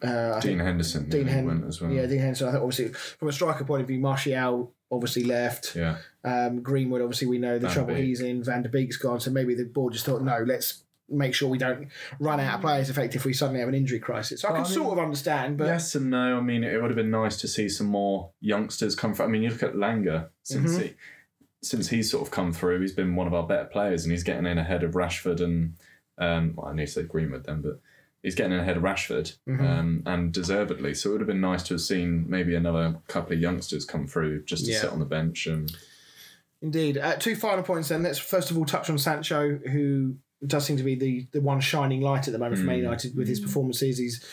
Uh, Dean think Henderson Dean nearly Hen- as well. Yeah, Dean Henderson. I think obviously from a striker point of view, Martial obviously left. Yeah. Um, Greenwood, obviously, we know the Van trouble Beek. he's in. Van der Beek's gone, so maybe the board just thought, no, let's make sure we don't run out of players effect if we suddenly have an injury crisis. So I can I mean- sort of understand, but yes and no. I mean, it would have been nice to see some more youngsters come through. I mean, you look at Langer since Mm-hmm. he since he's sort of come through, he's been one of our better players, and he's getting in ahead of Rashford and um, well, I need to say Greenwood then, but he's getting ahead of Rashford, Mm-hmm. um, and deservedly. So it would have been nice to have seen maybe another couple of youngsters come through just to Yeah. sit on the bench and indeed. Uh, two final points then. Let's first of all touch on Sancho, who does seem to be the, the one shining light at the moment for Man United with his performances. He's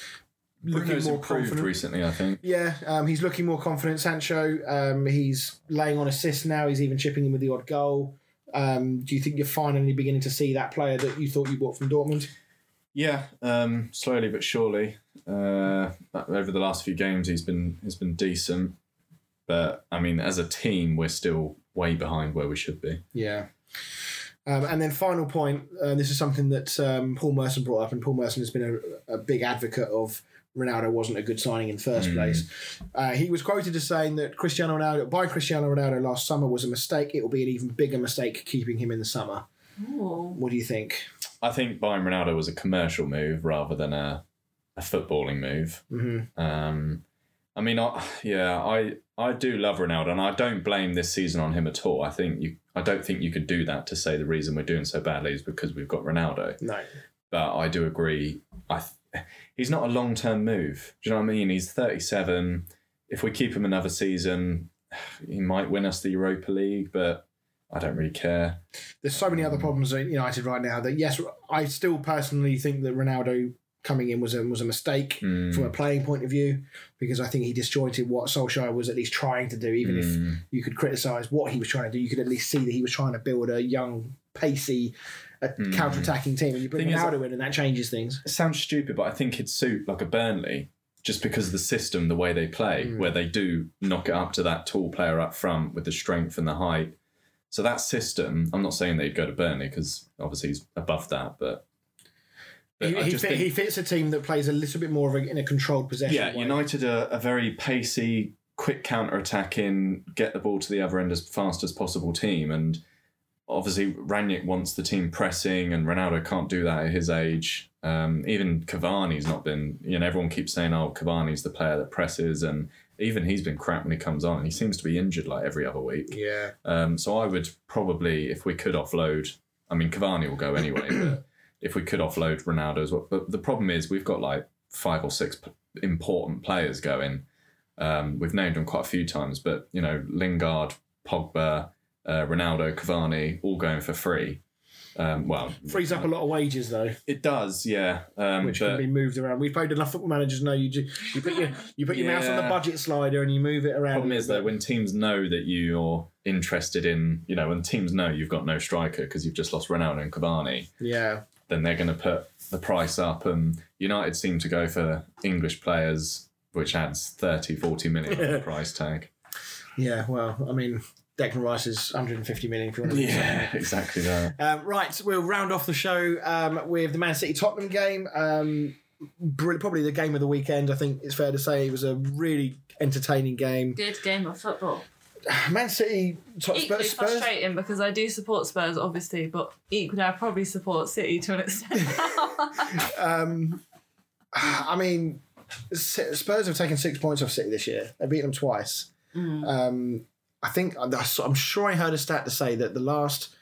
looking Bruno's more improved confident. recently. I think. Yeah, um, he's looking more confident. Sancho, um, he's laying on assists now. He's even chipping in with the odd goal. Um, do you think you're finally beginning to see that player that you thought you bought from Dortmund? Yeah, um, slowly but surely. Uh, over the last few games, he's been he's been decent, but I mean, as a team, we're still way behind where we should be. Yeah. Um, and then final point, uh, this is something that um, Paul Merson brought up, and Paul Merson has been a, a big advocate of Ronaldo wasn't a good signing in the first Mm. place. Uh, he was quoted as saying that Cristiano Ronaldo, by Cristiano Ronaldo last summer was a mistake. It will be an even bigger mistake keeping him in the summer. Ooh. What do you think? I think buying Ronaldo was a commercial move rather than a, a footballing move. hmm Um, I mean, I, yeah, I I do love Ronaldo, and I don't blame this season on him at all. I think you, I don't think you could do that to say the reason we're doing so badly is because we've got Ronaldo. No. But I do agree. I, he's not a long term move. Do you know what I mean? He's thirty seven. If we keep him another season, he might win us the Europa League, but I don't really care. There's so many other problems at United right now that yes, I still personally think that Ronaldo coming in was a was a mistake Mm, from a playing point of view because I think he disjointed what Solskjaer was at least trying to do. Even if mm, you could criticise what he was trying to do, you could at least see that he was trying to build a young, pacey, a Mm. counter-attacking team. And you bring Thing is- Ronaldo in, and that changes things. it sounds stupid, but I think it'd suit like a Burnley just because of the system, the way they play, Mm. where they do knock it up to that tall player up front with the strength and the height. So that system, I'm not saying they'd go to Burnley because obviously he's above that, but, but He, he, fit, think, he fits a team that plays a little bit more of a, in a controlled possession. yeah, way. United are a very pacey, quick counter attacking, get the ball to the other end as fast as possible team, and obviously Rangnick wants the team pressing, and Ronaldo can't do that at his age. Um, even Cavani's not been, you know, everyone keeps saying, "Oh, Cavani's the player that presses," and even he's been crap when he comes on. He seems to be injured like every other week. Yeah, Um, so I would probably, if we could offload, I mean, Cavani will go anyway, but if we could offload Ronaldo as well. But the problem is we've got like five or six p- important players going. Um, we've named them quite a few times, but you know, Lingard, Pogba, uh, Ronaldo, Cavani, all going for free. Um, well, frees up a lot of wages though, it does, yeah. Um, which but can be moved around. We've played enough football managers know you you put your you put your mouse on the budget slider and you move it around. problem is that when teams know that you're interested in, you know, when teams know you've got no striker because you've just lost Ronaldo and Cavani, yeah, then they're going to put the price up. And United seem to go for English players, which adds 30, 40 million on the price tag. yeah. Well, I mean, Declan Rice is 150 million if you want to. Yeah, exactly that. Um, right, we'll round off the show um, with the Man City Tottenham game. Um, br- probably the game of the weekend. I think it's fair to say it was a really entertaining game. Good game of football. Man City, Tot- Equally Spurs, Spurs. frustrating because I do support Spurs, obviously, but equally I probably support City to an extent. Um, I mean, S- Spurs have taken six points off City this year. They've beaten them twice. Mm. Um, I think I'm sure I heard a stat to say that the last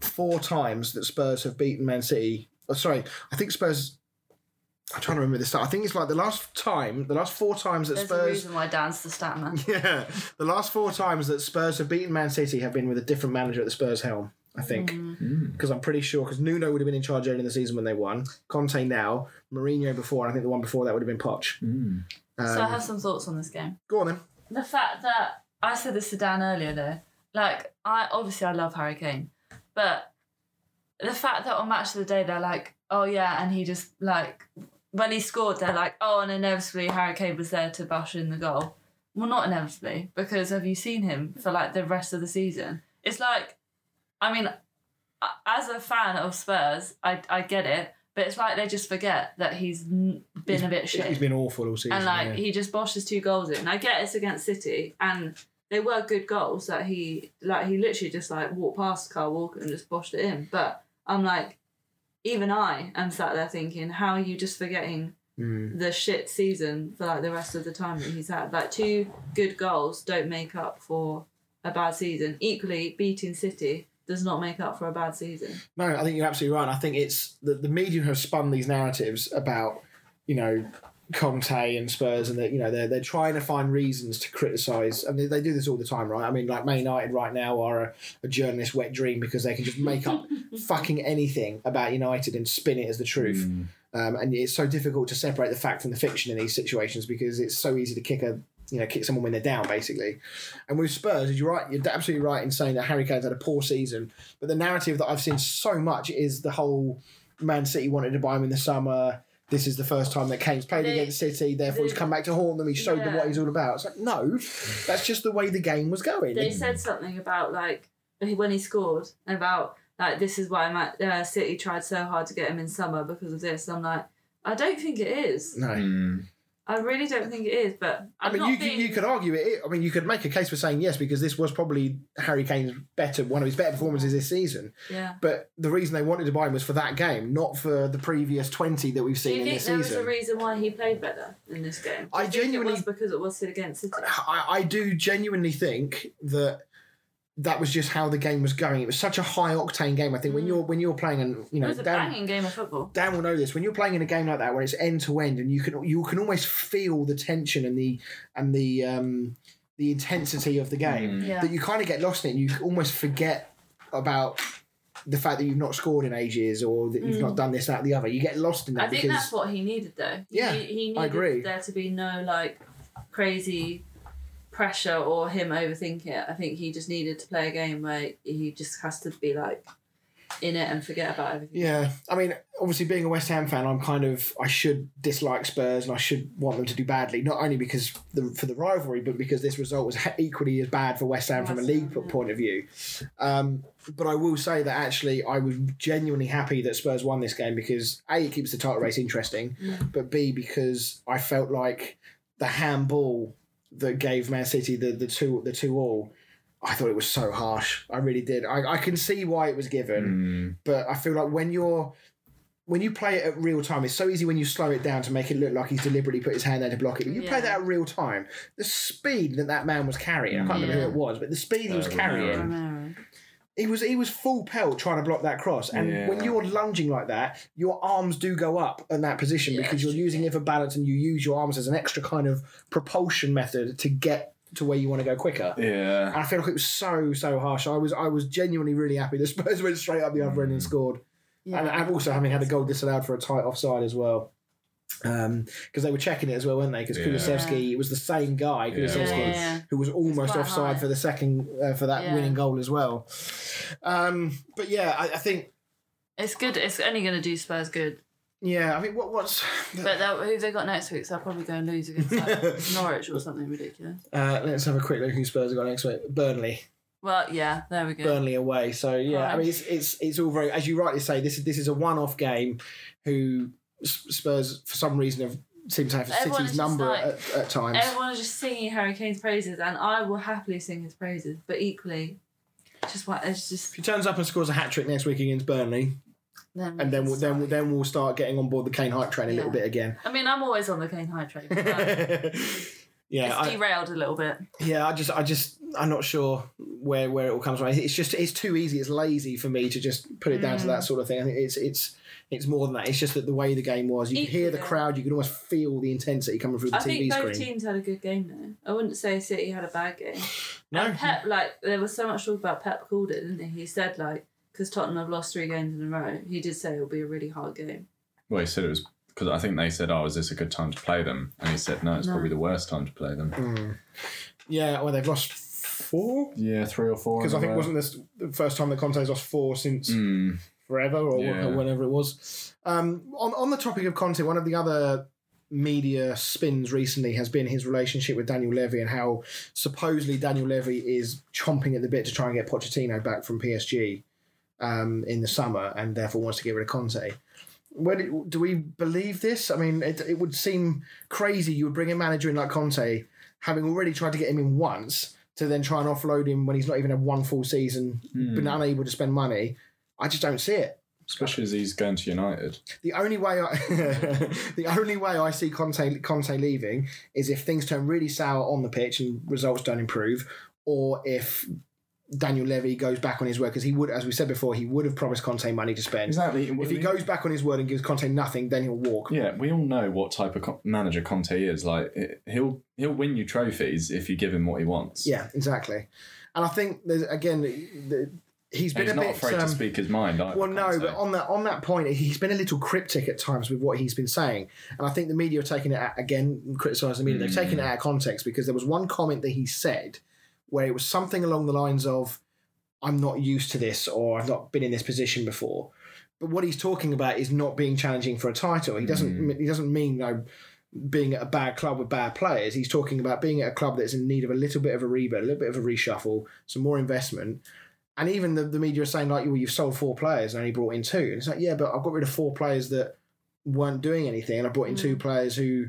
four times that Spurs have beaten Man City. Oh, sorry, I think Spurs. I'm trying to remember this stat. I think it's like the last time, the last four times that There's a Spurs. reason why Dan's the stat man. Yeah, the last four times that Spurs have beaten Man City have been with a different manager at the Spurs helm. I think Mm. because I'm pretty sure because Nuno would have been in charge early in the season when they won. Conte now, Mourinho before, and I think the one before that would have been Poch. Um, so I have some thoughts on this game. go on then. The fact that I said this to Dan earlier though, like I obviously I love Harry Kane, but the fact that on match of the day they're like, oh yeah, and he just like when he scored, they're like, oh, and inevitably Harry Kane was there to bash in the goal. Well, not inevitably, because have you seen him for like the rest of the season? It's like, I mean, as a fan of Spurs, I I get it, but it's like they just forget that he's been a bit shit He's been awful all season. and like yeah. he just boshed his two goals in. I get it's against City, and they were good goals that he like he literally just like walked past Kyle Walker and just boshed it in. But I'm like, even I am sat there thinking, how are you just forgetting Mm. the shit season for like the rest of the time that he's had? Like two good goals don't make up for a bad season. Equally, beating City does not make up for a bad season. No, I think you're absolutely right. I think it's the, the media have spun these narratives about, you know, Conte and Spurs, and that you know they're they're trying to find reasons to criticise, and they, they do this all the time, right? I mean, like Man United right now are a, a journalist's wet dream because they can just make up fucking anything about United and spin it as the truth. Mm. Um, and it's so difficult to separate the fact from the fiction in these situations because it's so easy to kick a you know kick someone when they're down basically. And with Spurs, you're right, you're absolutely right in saying that Harry Kane's had a poor season. But the narrative that I've seen so much is the whole Man City wanted to buy him in the summer. This is the first time that Kane's played They- against City, therefore he's come back to haunt them. He showed them what he's all about. It's like no, that's just the way the game was going. They said something about like when he scored about like this is why Ma- uh, City tried so hard to get him in summer because of this. And I'm like, I don't think it is. No. Mm. I really don't think it is. But I'm I mean, you, being, could you could argue it. I mean, you could make a case for saying yes because this was probably Harry Kane's better, one of his better performances this season. yeah. But the reason they wanted to buy him was for that game, not for the previous twenty that we've Do seen you in think this there was season. a reason why he played better in this game? Do I think genuinely- it was because it was against City. I, I do genuinely think that that was just how the game was going. It was such a high octane game. I think when Mm. you're when you're playing and you It know was a Dan, banging game of football. Dan will know this when you're playing in a game like that where it's end to end and you can you can almost feel the tension and the and the um the intensity of the game Mm. Yeah. that you kind of get lost in it and you almost forget about the fact that you've not scored in ages or that you've Mm. not done this that the other you get lost in that I think because that's what he needed though. Yeah, he, he needed I agree. there to be no like crazy pressure or him overthinking it. I think he just needed to play a game where he just has to be like in it and forget about everything. Yeah, I mean, obviously, being a West Ham fan, I'm kind of I should dislike Spurs and I should want them to do badly, not only because the, for the rivalry, but because this result was equally as bad for West Ham from a league Ham, yeah. point of view. Um, but I will say that actually, I was genuinely happy that Spurs won this game because a it keeps the title race interesting, Mm. but b because I felt like the handball that gave Man City the the two the two all. I thought it was so harsh. I really did. I, I can see why it was given Mm. but I feel like when you're when you play it at real time, it's so easy when you slow it down to make it look like he's deliberately put his hand there to block it. But you play that at real time, the speed that that man was carrying, I can't remember Yeah. who it was, but the speed he was Uh, carrying, Romero. Romero. he was he was full pelt trying to block that cross. And Yeah. when you're lunging like that, your arms do go up in that position Yeah, because you're true. using it for balance and you use your arms as an extra kind of propulsion method to get to where you want to go quicker. Yeah. And I feel like it was so so harsh. I was I was genuinely really happy. The Spurs went straight up the other end and mm. scored Yeah. and, and also having had a goal disallowed for a tight offside as well. Because they were checking it as well, weren't they? Because Yeah. Kulusevski, it was the same guy, Yeah. Kulusevski, Yeah, yeah, yeah. who was almost quite offside high. for the second uh, for that Yeah. winning goal as well. Um, but yeah, I, I think It's good. It's only going to do Spurs good. yeah, I mean, what what's But they'll- who they got next week? So they'll probably go and lose against like, Norwich or something ridiculous. uh, let's have a quick look who Spurs have got next week. Burnley, Well, yeah, there we go. Burnley away. So yeah, I mean, it's it's it's all very as you rightly say. This is this is a one-off game. Who S- Spurs for some reason have seem to have Everyone City's number like- at, at times. Everyone is just singing Harry Kane's praises, and I will happily sing his praises. But equally, just what it's just If he turns up and scores a hat trick next week against Burnley, then. and then we'll, then we'll, then we'll start getting on board the Kane hype train a little bit again. I mean, I'm always on the Kane high train. but yeah, it's I, derailed a little bit. yeah. I just, I just, I'm not sure where where it all comes from. It's just, it's too easy. It's lazy for me to just put it down to Mm. that sort of thing. I think it's, it's, it's more than that. It's just that the way the game was, you could hear the crowd. You could almost feel the intensity coming through the I TV think both screen. teams had a good game though. I wouldn't say City had a bad game. no, And Pep, like, there was so much talk about Pep called it, didn't he? He said like, because Tottenham have lost three games in a row, he did say it'll be a really hard game. Well, he said it was because I think they said, "Oh, is this a good time to play them?" And he said, "No, it's No. probably the worst time to play them." Mm. yeah. Well, they've lost four Yeah, three or four. because I think row. wasn't this the first time that Conte's lost four since Mm, forever or, Yeah. whenever it was. Um, on on the topic of Conte, one of the other media spins recently has been his relationship with Daniel Levy and how supposedly Daniel Levy is chomping at the bit to try and get Pochettino back from PSG um, in the summer and therefore wants to get rid of Conte. Where do, do we believe this? I mean, it, it would seem crazy you would bring a manager in like Conte, having already tried to get him in once, to then try and offload him when he's not even had one full season, Hmm. been unable to spend money. I just don't see it. especially as he's going to United. The only way I, the only way I see Conte Conte leaving is if things turn really sour on the pitch and results don't improve, or if Daniel Levy goes back on his word because he would, as we said before, he would have promised Conte money to spend. Exactly. If he goes back on his word and gives Conte nothing, then he'll walk. Yeah, we all know what type of co- manager Conte is. Like it- he'll he'll win you trophies if you give him what he wants. Yeah, exactly. And I think there's again, the, the, he's been he's a not bit. afraid um, to speak his mind. Either, Well, no, but on that on that point, he's been a little cryptic at times with what he's been saying, and I think the media are taking it out, again, criticising the media. They've taken it out of context because there was one comment that he said where it was something along the lines of, "I'm not used to this," or "I've not been in this position before." But what he's talking about is not being challenging for a title. He doesn't. He doesn't mean know, being at a bad club with bad players. He's talking about being at a club that's in need of a little bit of a rebuild, a little bit of a reshuffle, some more investment, and even the, the media are saying like, well, you've sold four players and only brought in two. And it's like, yeah, but I've got rid of four players that weren't doing anything, and I brought in two players who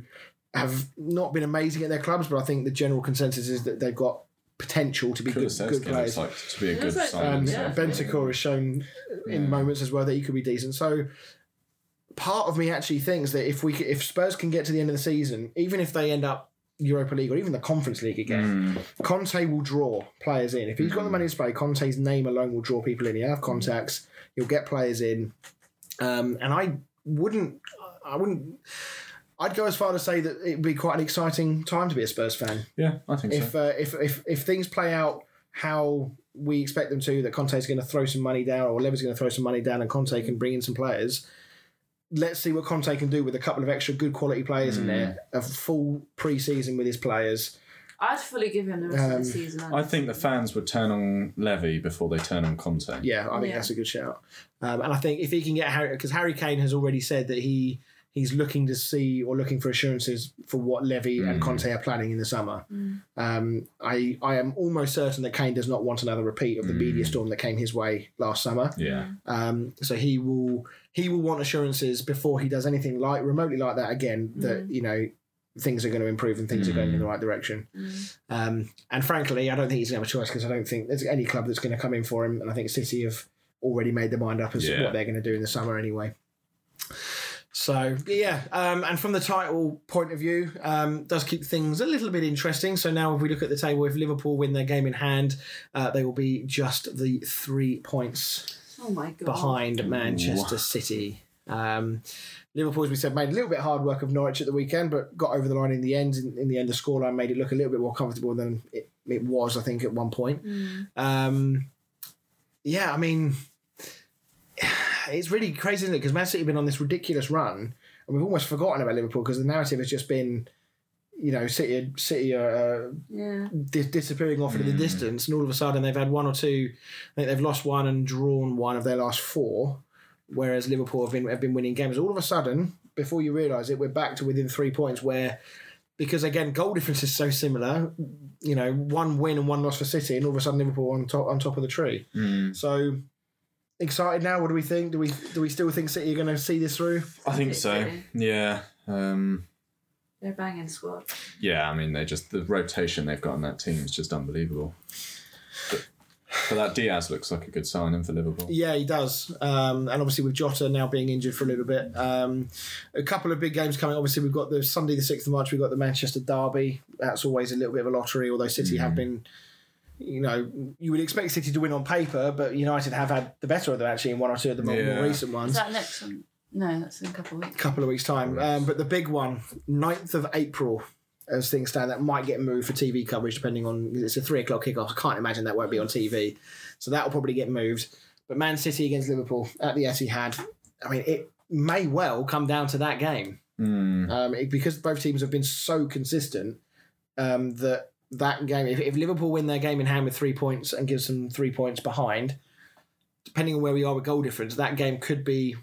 have not been amazing at their clubs, but I think the general consensus is that they've got potential to be good, good players. like to be a good looks like- signing. Um, Yeah. Bentancur has shown in Yeah. moments as well that he could be decent. So part of me actually thinks that if we if Spurs can get to the end of the season, even if they end up Europa League or even the Conference League again, Mm. Conte will draw players in. If he's got the money to spray, Conte's name alone will draw people in. He'll have contacts. He'll get players in. Um, and I wouldn't, I wouldn't. I'd go as far to say that it'd be quite an exciting time to be a Spurs fan Yeah, I think if so. uh, if if if things play out how we expect them to, that Conte's going to throw some money down, or Levy's going to throw some money down, and Conte can bring in some players. Let's see what Conte can do with a couple of extra good quality players in there, a full pre-season with his players. I'd fully give him the rest of Um, the season. I think the fans would turn on Levy before they turn on Conte. Yeah, I think Yeah. that's a good shout. Um, and I think if he can get Harry, because Harry Kane has already said that he he's looking to see or looking for assurances for what Levy and Mm. Conte are planning in the summer. Mm. Um, I I am almost certain that Kane does not want another repeat of the media storm that came his way last summer. Yeah. Um, so he will he will want assurances before he does anything like remotely like that again that you know things are going to improve and things are going in the right direction. Um, and frankly, I don't think he's going to have a choice because I don't think there's any club that's going to come in for him. And I think City have already made their mind up as to Yeah. what they're going to do in the summer anyway. So yeah, um, and from the title point of view, um, does keep things a little bit interesting. So now, if we look at the table, if Liverpool win their game in hand, uh, they will be just the three points oh my god. behind Manchester City. Um, Liverpool, as we said, made a little bit hard work of Norwich at the weekend, but got over the line in the end. In, in the end, the scoreline made it look a little bit more comfortable than it, it was, I think, at one point. Mm. Um, yeah, I mean, it's really crazy, isn't it? Because Man City have been on this ridiculous run, and we've almost forgotten about Liverpool because the narrative has just been, you know, City, City are uh, Yeah. dis- disappearing off into the distance, and all of a sudden they've had one or two. I think they've lost one and drawn one of their last four, whereas Liverpool have been have been winning games. All of a sudden, before you realise it, we're back to within three points. Where because again, goal difference is so similar. You know, one win and one loss for City, and all of a sudden Liverpool on top on top of the tree. Mm. So excited now. What do we think? Do we do we still think City are going to see this through? I think think so. so. Yeah. Um, They're a banging squad. yeah, I mean, they just, the rotation they've got in that team is just unbelievable. But, but that Diaz looks like a good signing for Liverpool. Yeah, he does. Um, and obviously with Jota now being injured for a little bit, um, a couple of big games coming. Obviously we've got the Sunday the sixth of March. We've got the Manchester Derby. That's always a little bit of a lottery. Although City have been, you know, you would expect City to win on paper, but United have had the better of them actually in one or two of the more, Yeah. more recent Is ones. that next one? No, that's in a couple of weeks. couple of weeks time. Um, but the big one, 9th of April, as things stand, that might get moved for TV coverage depending on it's a three o'clock kickoff. I can't imagine that won't be on TV, so that will probably get moved. But Man City against Liverpool at the Etihad, I mean, it may well come down to that game Mm. um, it- because both teams have been so consistent um, that that game. If, if Liverpool win their game in hand with three points and gives them three points behind, depending on where we are with goal difference, that game could be.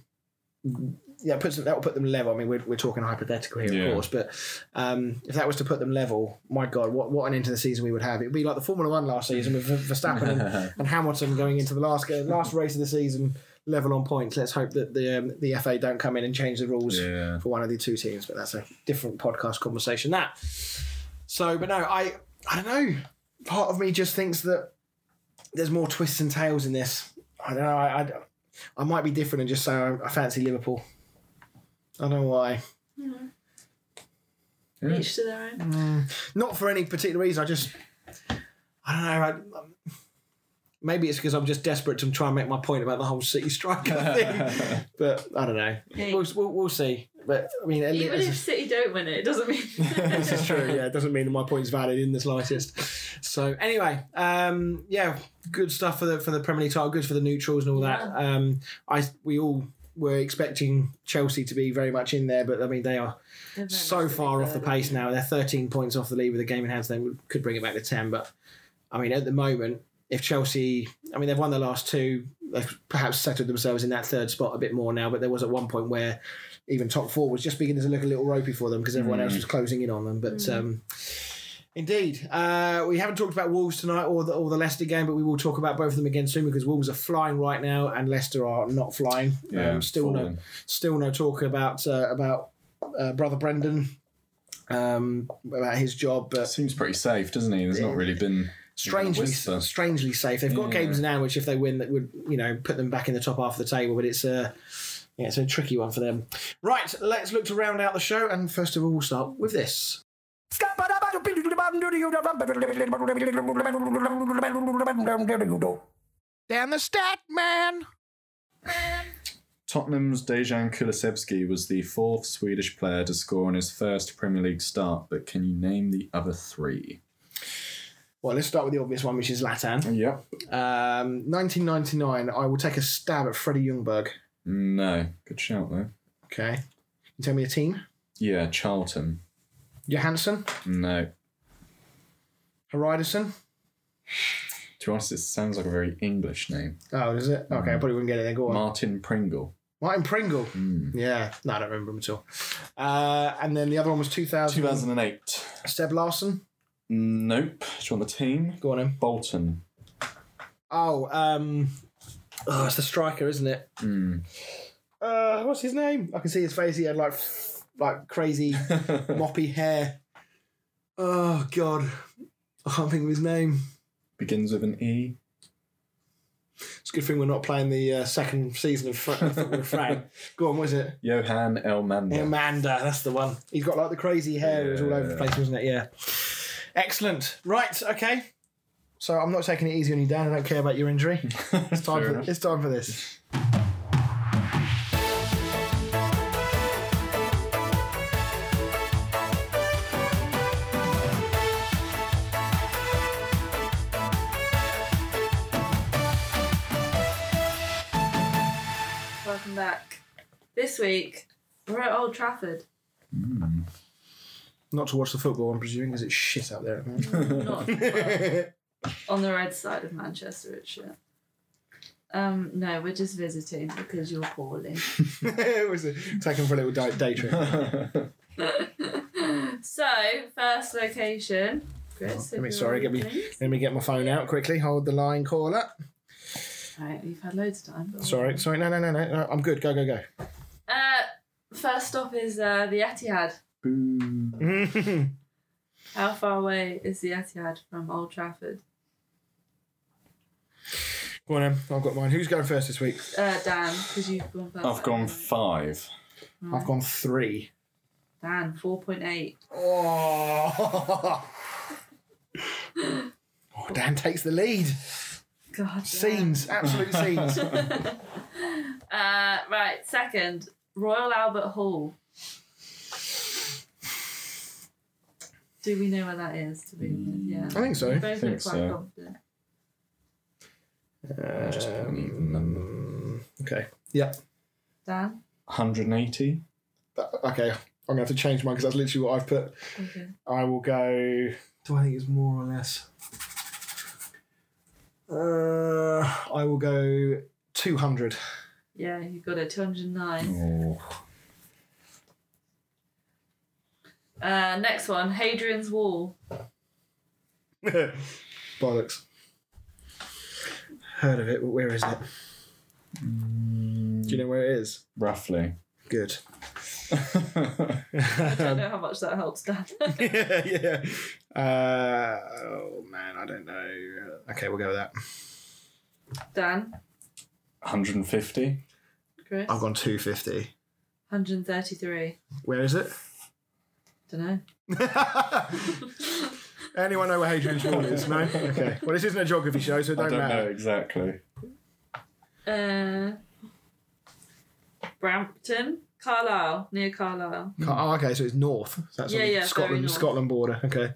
Yeah, puts them, that will put them level. I mean, we're, we're talking hypothetical here, Yeah. of course, but um, if that was to put them level, my God, what, what an end to the season we would have! It would be like the Formula One last season with Verstappen and, and Hamilton going into the last last race of the season, level on points. Let's hope that the um, the FA don't come in and change the rules Yeah. for one of the two teams, but that's a different podcast conversation. That. So, but no, I I don't know. Part of me just thinks that there's more twists and tails in this. I don't know. I I, I might be different and just say I, I fancy Liverpool. I don't know why. Yeah. Each to their own. Mm. Not for any particular reason. I just I don't know. I, maybe it's because I'm just desperate to try and make my point about the whole City striker thing. but I don't know. Yeah. We'll, we'll, we'll see. But I mean, Even if City don't win it, it doesn't mean. this is true. Yeah, it doesn't mean that my point's valid in the slightest. So anyway, um, yeah, good stuff for the for the Premier League title. Good for the neutrals and all that. Um, I we all were expecting Chelsea to be very much in there, but I mean they are so far off the pace now. They're 13 points off the lead with a game in hand. So they could bring it back to 10. But I mean, at the moment, if Chelsea, I mean, they've won the last two. They've perhaps settled themselves in that third spot a bit more now. But there was at one point where even top four was just beginning to look a little ropey for them because everyone else was closing in on them. But um, Indeed. Uh, we haven't talked about Wolves tonight or the, or the Leicester game, but we will talk about both of them again soon because Wolves are flying right now and Leicester are not flying. um, still no, still no talk about uh, about uh, brother Brendan, um, about his job, but Seems pretty safe, doesn't he? There's not really been strangely strangely safe. They've got Yeah. games now which, if they win, that would you know put them back in the top half of the table. But it's a yeah, it's a tricky one for them. Right, let's look to round out the show, and first of all, we'll start with this. Down the stat man. Tottenham's Dejan Kulusevski was the fourth Swedish player to score on his first Premier League start, but can you name the other three? Well, let's start with the obvious one, which is Zlatan. Yep. Um, 1999. I will take a stab at Freddie Ljungberg. No. Good shout, though. Okay. Can you tell me a team? Yeah, Charlton. Johansson, No. Hariderson. To be honest, it sounds like a very English name. Oh, is it? Okay, I probably wouldn't get it then. Go on. Martin Pringle. Martin Pringle. Hmm. Yeah, no, I don't remember him at all. Uh, and then the other one was 2000. 2008. Seb Larsson. Nope. Do you want the team? Go on, in. Bolton. Oh, um, oh, it's the striker, isn't it? Hmm. Uh, what's his name? I can see his face. He had like, like crazy moppy hair. Oh God, I can't think of his name. Begins with an E. It's a good thing we're not playing the uh, second season of Fra- Football Frank. Go on, what is it? Johan Elmander. Amanda, that's the one. He's got like the crazy hair. It was all over the place, wasn't it? Yeah. Excellent. Right. Okay. So I'm not taking it easy on you, Dan. I don't care about your injury. It's time. For, enough. it's time for this. Welcome back. This week, we're at Old Trafford. Hmm. Not to watch the football, I'm presuming, because it's shit out there. at the moment. Not well, on the red side of Manchester, it's shit. Um, no, we're just visiting because you're poorly. it was a, taken for a little day, day trip. so, first location. Chris, Let me- sorry, ready, get me- please. Let me get my phone out quickly. Hold the line caller. Right, you've had loads of time. but- Sorry, sorry. No, no, no, no. no I'm good. Go, go, go. Uh, first stop is uh, the Etihad. Boo. How far away is the Etihad from Old Trafford? Go on, then. I've got mine. Who's going first this week? Uh, Dan, because you've gone first. I've gone five. I've gone three. Dan, 4.8. Oh. oh, Dan takes the lead. God. Dan. Scenes, absolute scenes. Uh, right, second, Royal Albert Hall. Do we know where that is? To be honest? yeah, I think so. We both Think look quite so. confident. Just put an even number. Um, okay. Yeah. Dan, 180. Uh, Okay. I'm gonna have to change mine because that's literally what I've put. okay. I will go. Do I think it's more or less? Uh, I will go 200. Yeah, you got it. Two hundred nine. Oh. Uh, next one, Hadrian's Wall. Bollocks. Heard of it, but where is it? Do you know where it is? Roughly. Good. I don't know how much that helps, Dan. yeah, yeah. Uh, oh man, I don't know. Okay, we'll go with that. Dan, 150. Chris, I've gone 250. hundred thirty-three. Where is it? Don't know. Anyone know where Hadrian's Wall is? No? Okay. Well, this isn't a geography show, so it I don't, don't know matter. exactly. Uh, Brampton, Carlisle, near Carlisle. Oh, okay, so it's north. So that's Yeah, on yeah, very Scotland, north. Scotland border. Okay.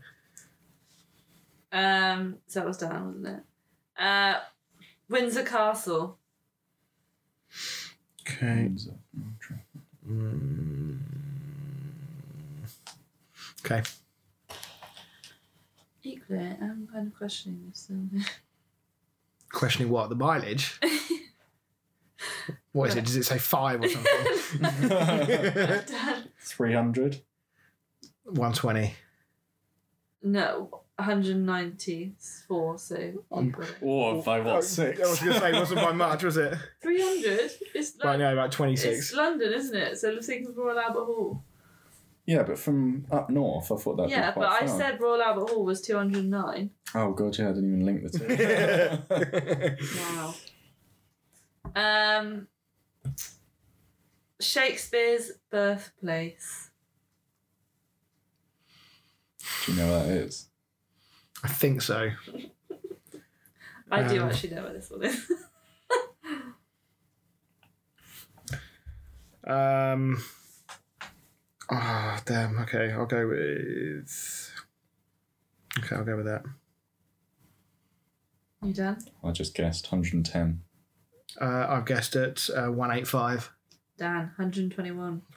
Um, so that was down, wasn't it? Uh, Windsor Castle. Okay. Okay. Equally, I'm kind of questioning this. So. Questioning what? The mileage? What is it? Does it say five or something? 300. 120. No, 194. So you got it. Or by I was going to say, it wasn't by much, was it? 300. It's Right like, now, about it's 26. London, isn't it? So let's think of Royal Albert Hall. Yeah, but from up north, I thought that'd yeah, be but quite I far. said Royal Albert Hall was 209. Oh god, yeah, I didn't even link the two. Wow. um, Shakespeare's birthplace. Do you know what that is? I think so. I do Um, actually know where this one is. Um. Ah, damn. Okay, I'll go with. Okay, I'll go with that. you done? I just guessed 110. Uh, I've guessed at uh, 185. Dan, 121.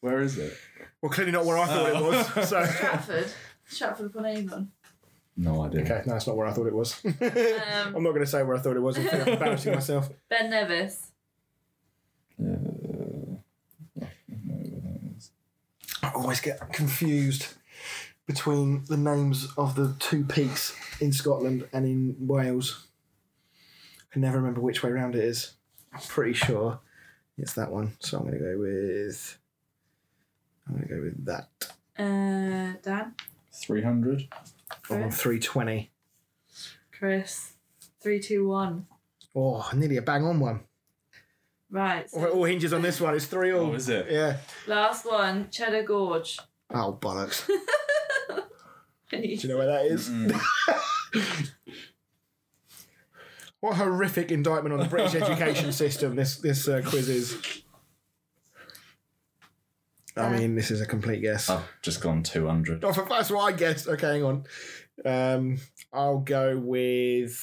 Where is it? Well, clearly not where I thought it was. So. Stratford. Stratford upon Avon. No idea. Okay, no, that's not where I thought it was. I'm Um, not going to say where I thought it was. I think I'm embarrassing myself. ben Nevis. Uh, I don't know where that is. I always get confused between the names of the two peaks in Scotland and in Wales. I never remember which way round it is. I'm pretty sure it's that one. So I'm going to go with. I'm going to go with that. Uh, Dan. 300? Oh, Chris. 320. Chris. 321. Oh, nearly a bang on one. Right. Well, It So all hinges on this one. It's three all. Oh, is it? Yeah. last one, Cheddar Gorge. Oh, bollocks. Do you know where that is? what a horrific indictment on the British education system this this uh, quiz is. I mean, this is a complete guess. I've just gone 200. Oh, that's what I guessed. Okay, hang on. Um, I'll go with.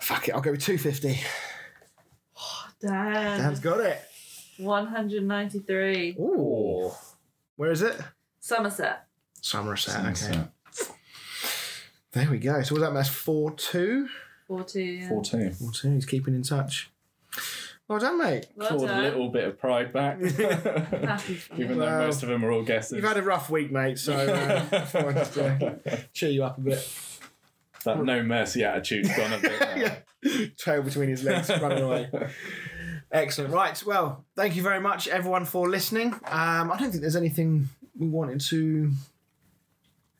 Fuck it, I'll go with 250. Dan. Dan's got it. 193. Ooh. Where is it? Somerset. Somerset. Okay. There we go. So was that match 4 2? 42. Yeah. 14. 4 2. He's keeping in touch. Well done, mate. Well Clawed a little bit of pride back. Happy for you. Even though Well, most of them are all guesses. You've had a rough week, mate, so uh, I thought I'd just uh, cheer you up a bit. that no mercy attitude's gone a bit. now. yeah. Tail between his legs, running away. Excellent. Right. Well, thank you very much, everyone, for listening. Um, I don't think there's anything we wanted to.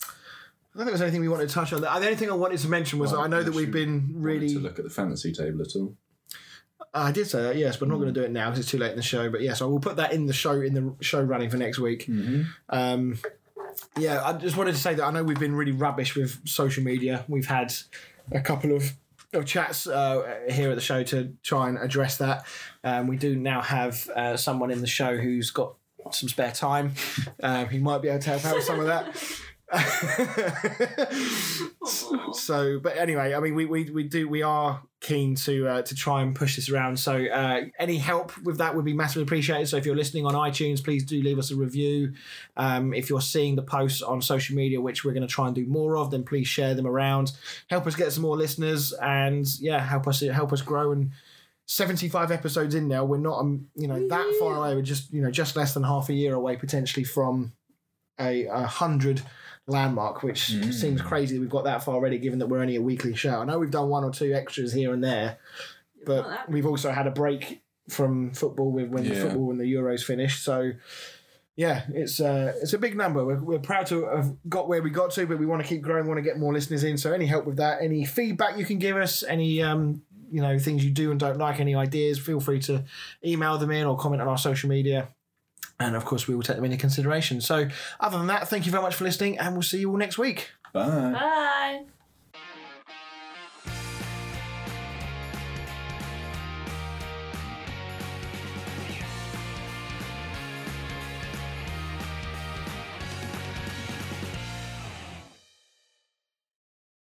I don't think there's anything we wanted to touch on. The only thing I wanted to mention was that I know that we've been really. to look at the fantasy table at all. I did say that, yes, but I'm not going to do it now because it's too late in the show. But yes, I will put that in the show in the show running for next week. Um, yeah, I just wanted to say that I know we've been really rubbish with social media. We've had a couple of, of chats uh, here at the show to try and address that. Um, we do now have uh, someone in the show who's got some spare time. Um, he might be able to help out with some of that. so, but anyway, I mean, we, we, we do we are keen to uh, to try and push this around. So, uh, any help with that would be massively appreciated. So, if you're listening on iTunes, please do leave us a review. Um, if you're seeing the posts on social media, which we're going to try and do more of, then please share them around. Help us get some more listeners, and yeah, help us help us grow. And 75 episodes in now, we're not um, you know that far away. We're just you know just less than half a year away potentially from a, a hundred landmark, which seems crazy that we've got that far already, given that we're only a weekly show. I know we've done one or two extras here and there, but we've also had a break from football with when the football when the Euros finished. So yeah, it's uh, it's a big number. We're, we're proud to have got where we got to, but we want to keep growing. Want to get more listeners in. So any help with that, any feedback you can give us, any um, you know things you do and don't like, any ideas, feel free to email them in or comment on our social media. And of course, we will take them into consideration. So, other than that, thank you very much for listening, and we'll see you all next week. Bye. Bye.